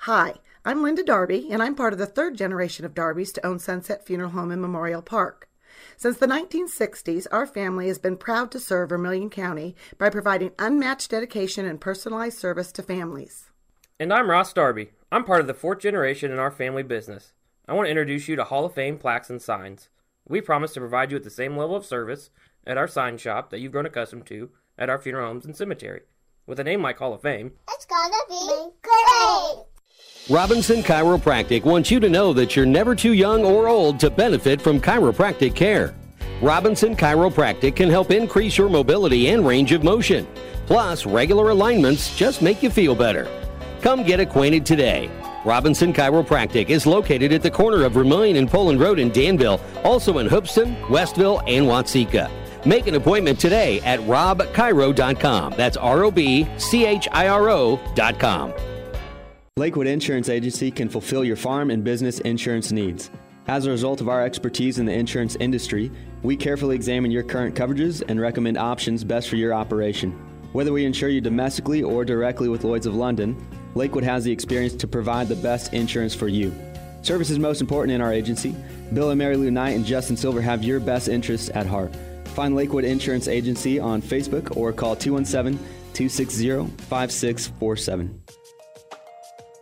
Speaker 11: Hi, I'm Linda Darby, and I'm part of the third generation of Darbys to own Sunset Funeral Home in Memorial Park. Since the 1960s, our family has been proud to serve Vermilion County by providing unmatched dedication and personalized service to families.
Speaker 12: And I'm Ross Darby. I'm part of the fourth generation in our family business. I want to introduce you to Hall of Fame plaques and signs. We promise to provide you with the same level of service at our sign shop that you've grown accustomed to at our funeral homes and cemetery. With a name like Hall of Fame,
Speaker 13: It's gonna be great!
Speaker 1: Robinson Chiropractic wants you to know that you're never too young or old to benefit from chiropractic care. Robinson Chiropractic can help increase your mobility and range of motion. Plus, regular alignments just make you feel better. Come get acquainted today. Robinson Chiropractic is located at the corner of Vermilion and Poland Road in Danville, also in Hoopeston, Westville, and Watseka. Make an appointment today at robchiro.com. That's R O B C H I R O.com.
Speaker 10: Lakewood Insurance Agency can fulfill your farm and business insurance needs. As a result of our expertise in the insurance industry, we carefully examine your current coverages and recommend options best for your operation. Whether we insure you domestically or directly with Lloyds of London, Lakewood has the experience to provide the best insurance for you. Service is most important in our agency. Bill and Mary Lou Knight and Justin Silver have your best interests at heart. Find Lakewood Insurance Agency on Facebook or call 217 260 5647.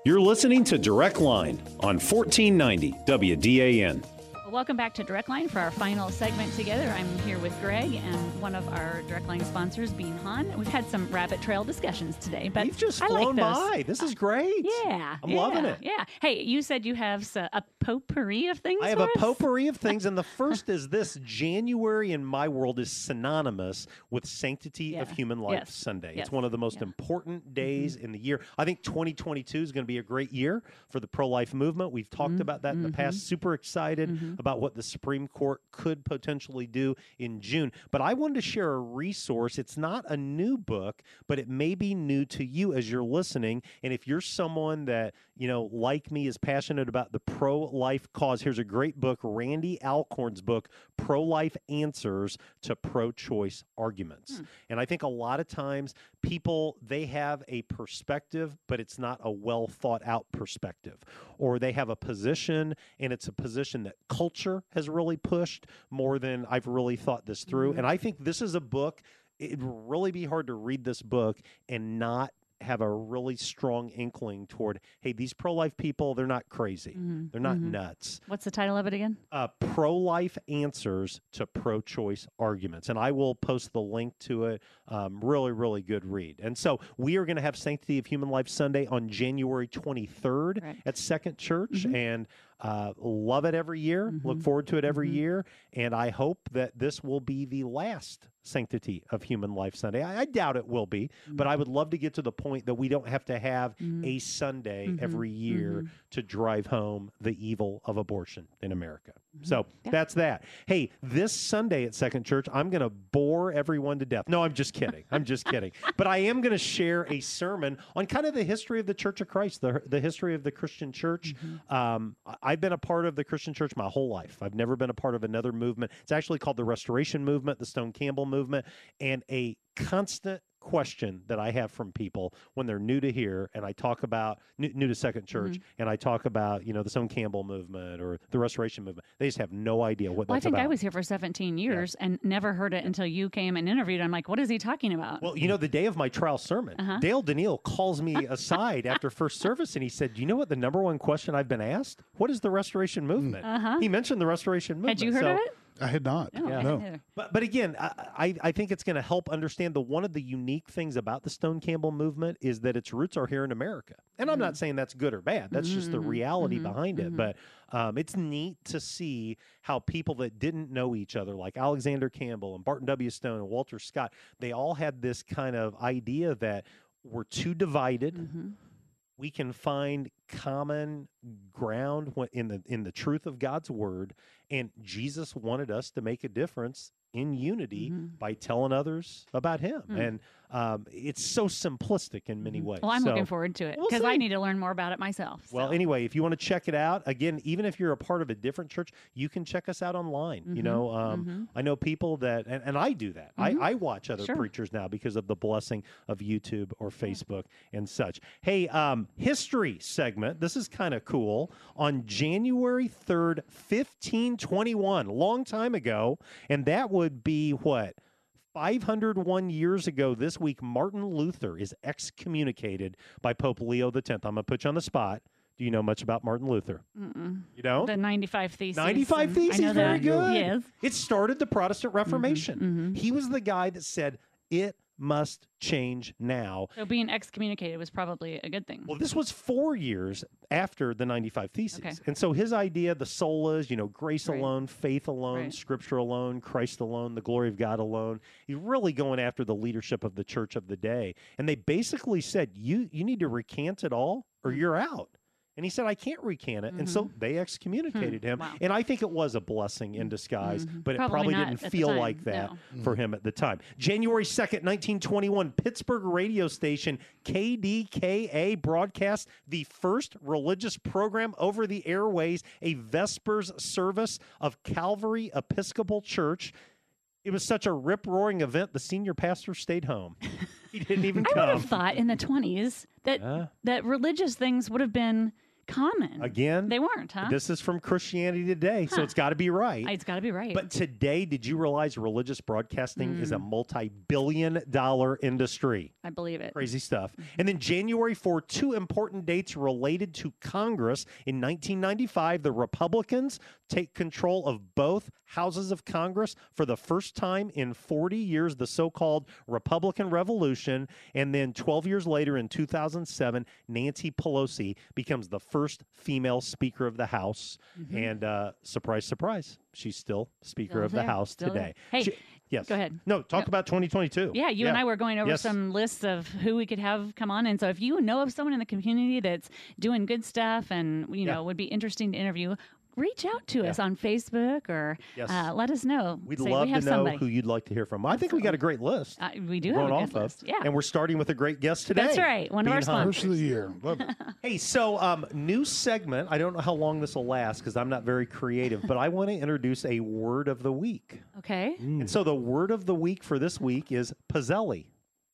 Speaker 2: You're listening to Direct Line on 1490 WDAN.
Speaker 3: Welcome back to DirectLine for our final segment together. I'm here with Greg and one of our DirectLine sponsors, Bean Han. We've had some rabbit trail discussions today, but
Speaker 2: We've just
Speaker 3: I
Speaker 2: flown
Speaker 3: those.
Speaker 2: by. This is uh, great.
Speaker 3: Yeah,
Speaker 2: I'm
Speaker 3: yeah,
Speaker 2: loving it.
Speaker 3: Yeah. Hey, you said you have a potpourri of things.
Speaker 2: I have a potpourri of things, and the first is this January in my world is synonymous with Sanctity of Human Life
Speaker 3: Yes.
Speaker 2: Sunday.
Speaker 3: Yes.
Speaker 2: It's one of the most important mm-hmm. days in the year. I think 2022 is going to be a great year for the pro life movement. We've talked mm-hmm. about that in the past. Mm-hmm. Super excited Mm-hmm. about what the Supreme Court could potentially do in June. But I wanted to share a resource. It's not a new book, but it may be new to you as you're listening. And if you're someone that, you know, like me, is passionate about the pro life cause, here's a great book Randy Alcorn's book, Pro Life Answers to Pro Choice Arguments. Hmm. And I think a lot of times people, they have a perspective, but it's not a well thought out perspective. Or they have a position, and it's a position that culture has really pushed more than I've really thought this through. Mm-hmm. And I think this is a book, it'd really be hard to read this book and not have a really strong inkling toward hey these pro-life people they're not crazy
Speaker 3: Mhm,
Speaker 2: they're not
Speaker 3: mhm.
Speaker 2: nuts
Speaker 3: What's the title of it again?
Speaker 2: uh, pro-life answers to pro-choice arguments and i will post the link to it um, really really good read and so we are going to have sanctity of human life sunday on january 23rd
Speaker 3: Right.
Speaker 2: at second church
Speaker 3: Mhm.
Speaker 2: and uh, love it every year look
Speaker 3: Mhm.
Speaker 2: forward to it every
Speaker 3: Mhm.
Speaker 2: year and i hope that this will be the last sanctity of human life sunday i, I doubt it will be but i would love to get to the point that we don't have to have
Speaker 3: Mhm.
Speaker 2: a sunday
Speaker 3: Mhm.
Speaker 2: every year
Speaker 3: Mhm.
Speaker 2: to drive home the evil of abortion in america So that's that. Hey, this Sunday at Second Church, I'm going to bore everyone to death. No, I'm just kidding. I'm just kidding. But I am going to share a sermon on kind of the history of the Church of Christ, the, the history of the Christian church. Um, I've been a part of the Christian church my whole life. I've never been a part of another movement. It's actually called the Restoration Movement, the Stone Campbell Movement, and a constant question that I have from people when they're new to here and I talk about new, new to Second Church and I talk about, you know, the Stone Campbell movement or the Restoration movement. They just have no idea what
Speaker 3: Well, I think
Speaker 2: about.
Speaker 3: I was here for 17 years and never heard it until you came and interviewed. I'm like, what is he talking about?
Speaker 2: Well, you know, the day of my trial sermon,
Speaker 3: Uh-huh.
Speaker 2: Dale Daniel calls me aside after first service and he said, Do you know what the number one question I've been asked? What is the Restoration movement?
Speaker 3: Uh-huh.
Speaker 2: He mentioned the Restoration movement.
Speaker 3: Had you heard
Speaker 2: so-
Speaker 3: of it?
Speaker 4: I had not.
Speaker 3: No,
Speaker 2: Yeah.
Speaker 3: hadn't.
Speaker 2: But but again, I I, I think it's going to help understand the one of the unique things about the Stone Campbell movement is that its roots are here in America. And I'm not saying that's good or bad. That's just the
Speaker 3: Mhm,
Speaker 2: reality
Speaker 3: mhm,
Speaker 2: behind it.
Speaker 3: mhm.
Speaker 2: But um, it's neat to see how people that didn't know each other, like Alexander Campbell and Barton W. Stone and Walter Scott, they all had this kind of idea that we're too divided
Speaker 3: Mm-hmm.
Speaker 2: We can find common ground in the in the truth of God's word and Jesus wanted us to make a difference in unity by telling others about him
Speaker 3: Mm.
Speaker 2: and um, it's so simplistic in many ways
Speaker 3: Well, I'm looking forward to it
Speaker 2: We'll
Speaker 3: because I need to learn more about it myself.
Speaker 2: well, anyway, if you want to check it out, again, even if you're a part of a different church, you can check us out online. You
Speaker 3: Mhm,
Speaker 2: know, um,
Speaker 3: mhm.
Speaker 2: I know people that, and, and I do that. I, I watch other
Speaker 3: Sure.
Speaker 2: preachers now because of the blessing of YouTube or Facebook and such. Hey, um, history segment. This is kind of cool. On January 3rd, 1521, long time ago, and that would be what? 501 years ago this week, Martin Luther is excommunicated by Pope Leo X. I'm going to put you on the spot. Do you know much about Martin Luther?
Speaker 3: Mm-mm.
Speaker 2: You know?
Speaker 3: the 95 theses.
Speaker 2: 95
Speaker 3: and I
Speaker 2: Theses, very good.
Speaker 3: Yes.
Speaker 2: It started the Protestant Reformation.
Speaker 3: Mm-hmm,
Speaker 2: He was the guy that said, it must change now.
Speaker 3: So being excommunicated was probably a good thing.
Speaker 2: Well, this was four years after the 95 Theses.
Speaker 3: Okay.
Speaker 2: And so his idea, the solas, you know, grace
Speaker 3: Right.
Speaker 2: alone, faith alone,
Speaker 3: Right.
Speaker 2: scripture alone, Christ alone, the glory of God alone. He's really going after the leadership of the church of the day. And they basically said, you, you need to recant it all or
Speaker 3: Hmm.
Speaker 2: you're out. And he said, I can't recant it. And so they excommunicated him.
Speaker 3: Mm-hmm. Hmm. Wow.
Speaker 2: And I think it was a blessing in disguise,
Speaker 3: Mhm.
Speaker 2: but it
Speaker 3: Probably
Speaker 2: probably didn't feel
Speaker 3: time,
Speaker 2: like that
Speaker 3: no.
Speaker 2: for him at the time. January 2nd, 1921, Pittsburgh radio station KDKA broadcast the first religious program over the airways, a Vespers service of Calvary Episcopal Church. It was such a rip roaring event, the senior pastor stayed home. He didn't even
Speaker 3: I would have thought in the 20s that
Speaker 2: Yeah.
Speaker 3: that religious things would have been common.
Speaker 2: Again,
Speaker 3: They weren't, huh?
Speaker 2: This is from Christianity Today, so it's got to be right.
Speaker 3: It's got to be right.
Speaker 2: But today, did you realize religious broadcasting is a
Speaker 3: Mm.
Speaker 2: multi billion dollar industry?
Speaker 3: I believe it.
Speaker 2: Crazy stuff. And then January for two important dates related to Congress. In 1995, the Republicans take control of both houses of Congress for the first time in 40 years, the so called Republican Revolution. And then 12 years later, in 2007, Nancy Pelosi becomes the first female Speaker of the House.
Speaker 3: Mhm.
Speaker 2: And uh, surprise, surprise, she's still Speaker
Speaker 3: Still
Speaker 2: of the House
Speaker 3: still there.
Speaker 2: today.
Speaker 3: Hey,
Speaker 2: She- yes.
Speaker 3: go ahead.
Speaker 2: No, talk about 2022.
Speaker 3: Yeah, you and I were going over
Speaker 2: Yes.
Speaker 3: some lists of who we could have come on, and so if you know of someone in the community that's doing good stuff and you
Speaker 2: Yeah.
Speaker 3: know would be interesting to interview, reach out to us on Facebook or
Speaker 2: Yes.
Speaker 3: uh, let us know.
Speaker 2: We'd
Speaker 3: Say,
Speaker 2: love
Speaker 3: we have
Speaker 2: to know
Speaker 3: somebody.
Speaker 2: who you'd like to hear from. I think we got a great list.
Speaker 3: Uh, we do have a
Speaker 2: off
Speaker 3: good
Speaker 2: of.
Speaker 3: list. Yeah.
Speaker 2: And we're starting with a great guest today.
Speaker 3: That's right, one of our
Speaker 2: Bean
Speaker 3: sponsors. First of the
Speaker 4: year.
Speaker 2: Hey, so um, new segment. I don't know how long this will last because I'm not very creative, but I want to introduce a word of the week.
Speaker 3: Okay.
Speaker 2: And so the word of the week for this week is pizzelli.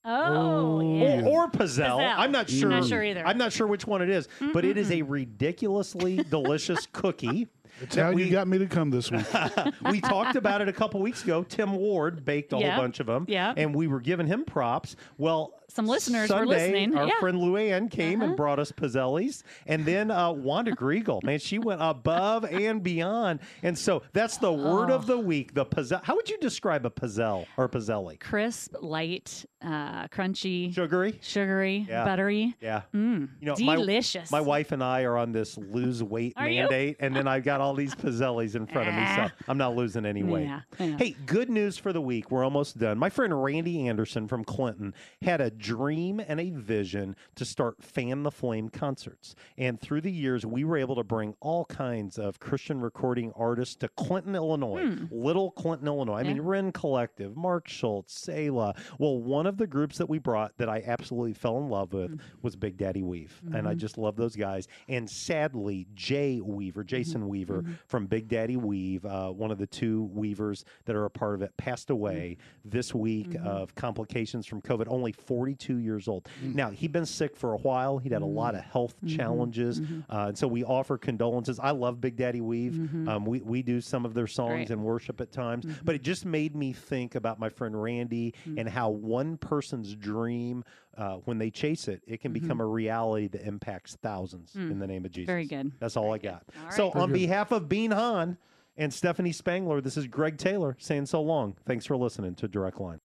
Speaker 3: Oh, yeah.
Speaker 2: Or, or pizzelle.
Speaker 3: Pizzelle.
Speaker 2: I'm not sure.
Speaker 3: I'm not sure either.
Speaker 2: I'm not sure which one it is, but it is a ridiculously delicious cookie.
Speaker 4: It's how
Speaker 2: we-
Speaker 4: you got me to come this week.
Speaker 2: we talked about it a couple weeks ago. Tim Ward baked a
Speaker 3: Yeah.
Speaker 2: whole bunch of them.
Speaker 3: Yeah.
Speaker 2: And we were giving him props. Well,
Speaker 3: Some listeners were listening.
Speaker 2: Our
Speaker 3: Yeah.
Speaker 2: friend Luann came
Speaker 3: Uh-huh.
Speaker 2: and brought us pizzellis. And then uh, Wanda Griegel, man, she went above and beyond. And so that's the word
Speaker 3: Oh.
Speaker 2: of the week. The pizzelle. How would you describe a pizzelle or pizzelli?
Speaker 3: crisp, light, uh, crunchy,
Speaker 2: Sugary.
Speaker 3: sugary,
Speaker 2: Yeah.
Speaker 3: buttery.
Speaker 2: Yeah.
Speaker 3: Mm,
Speaker 2: You know, my-
Speaker 3: delicious.
Speaker 2: My, wife and I are on this lose weight
Speaker 3: Are you?
Speaker 2: mandate, and then I've got all these Pizzellis in front of me, so I'm not losing any weight.
Speaker 3: Yeah, yeah.
Speaker 2: Hey, good news for the week. We're almost done. My friend Randy Anderson from Clinton had a dream and a vision to start Fan the Flame concerts. And through the years, we were able to bring all kinds of Christian recording artists to Clinton, Illinois,
Speaker 3: Hmm.
Speaker 2: little Clinton, Illinois. I mean,
Speaker 3: Yeah.
Speaker 2: Rend Collective, Mark Schultz, Selah. Well, one of the groups that we brought that I absolutely fell in love with was Big Daddy Weave. And I
Speaker 3: Mhm.
Speaker 2: just love those guys. And sadly, Jay Weaver, Jason Weaver Mm-hmm. from Big Daddy Weave, uh, one of the two Weavers that are a part of it, passed away mm-hmm. this week mm-hmm. of complications from COVID, only 42 years old. Mm. Now, he'd been sick for a while. He'd had a lot of health challenges. Uh, and so we offer condolences. I love Big Daddy Weave. Um, we, we do some of their songs
Speaker 3: Great.
Speaker 2: and worship at times, but it just made me think about my friend Randy mm. and how one person's dream, uh, when they chase it, it can become a reality that impacts thousands in the name of Jesus.
Speaker 3: Very good.
Speaker 2: That's all I got.
Speaker 3: All
Speaker 2: So,
Speaker 3: right.
Speaker 2: on behalf of Bean Hahn and Stephanie Spangler, this is Greg Taylor saying so long. Thanks for listening to Direct Line.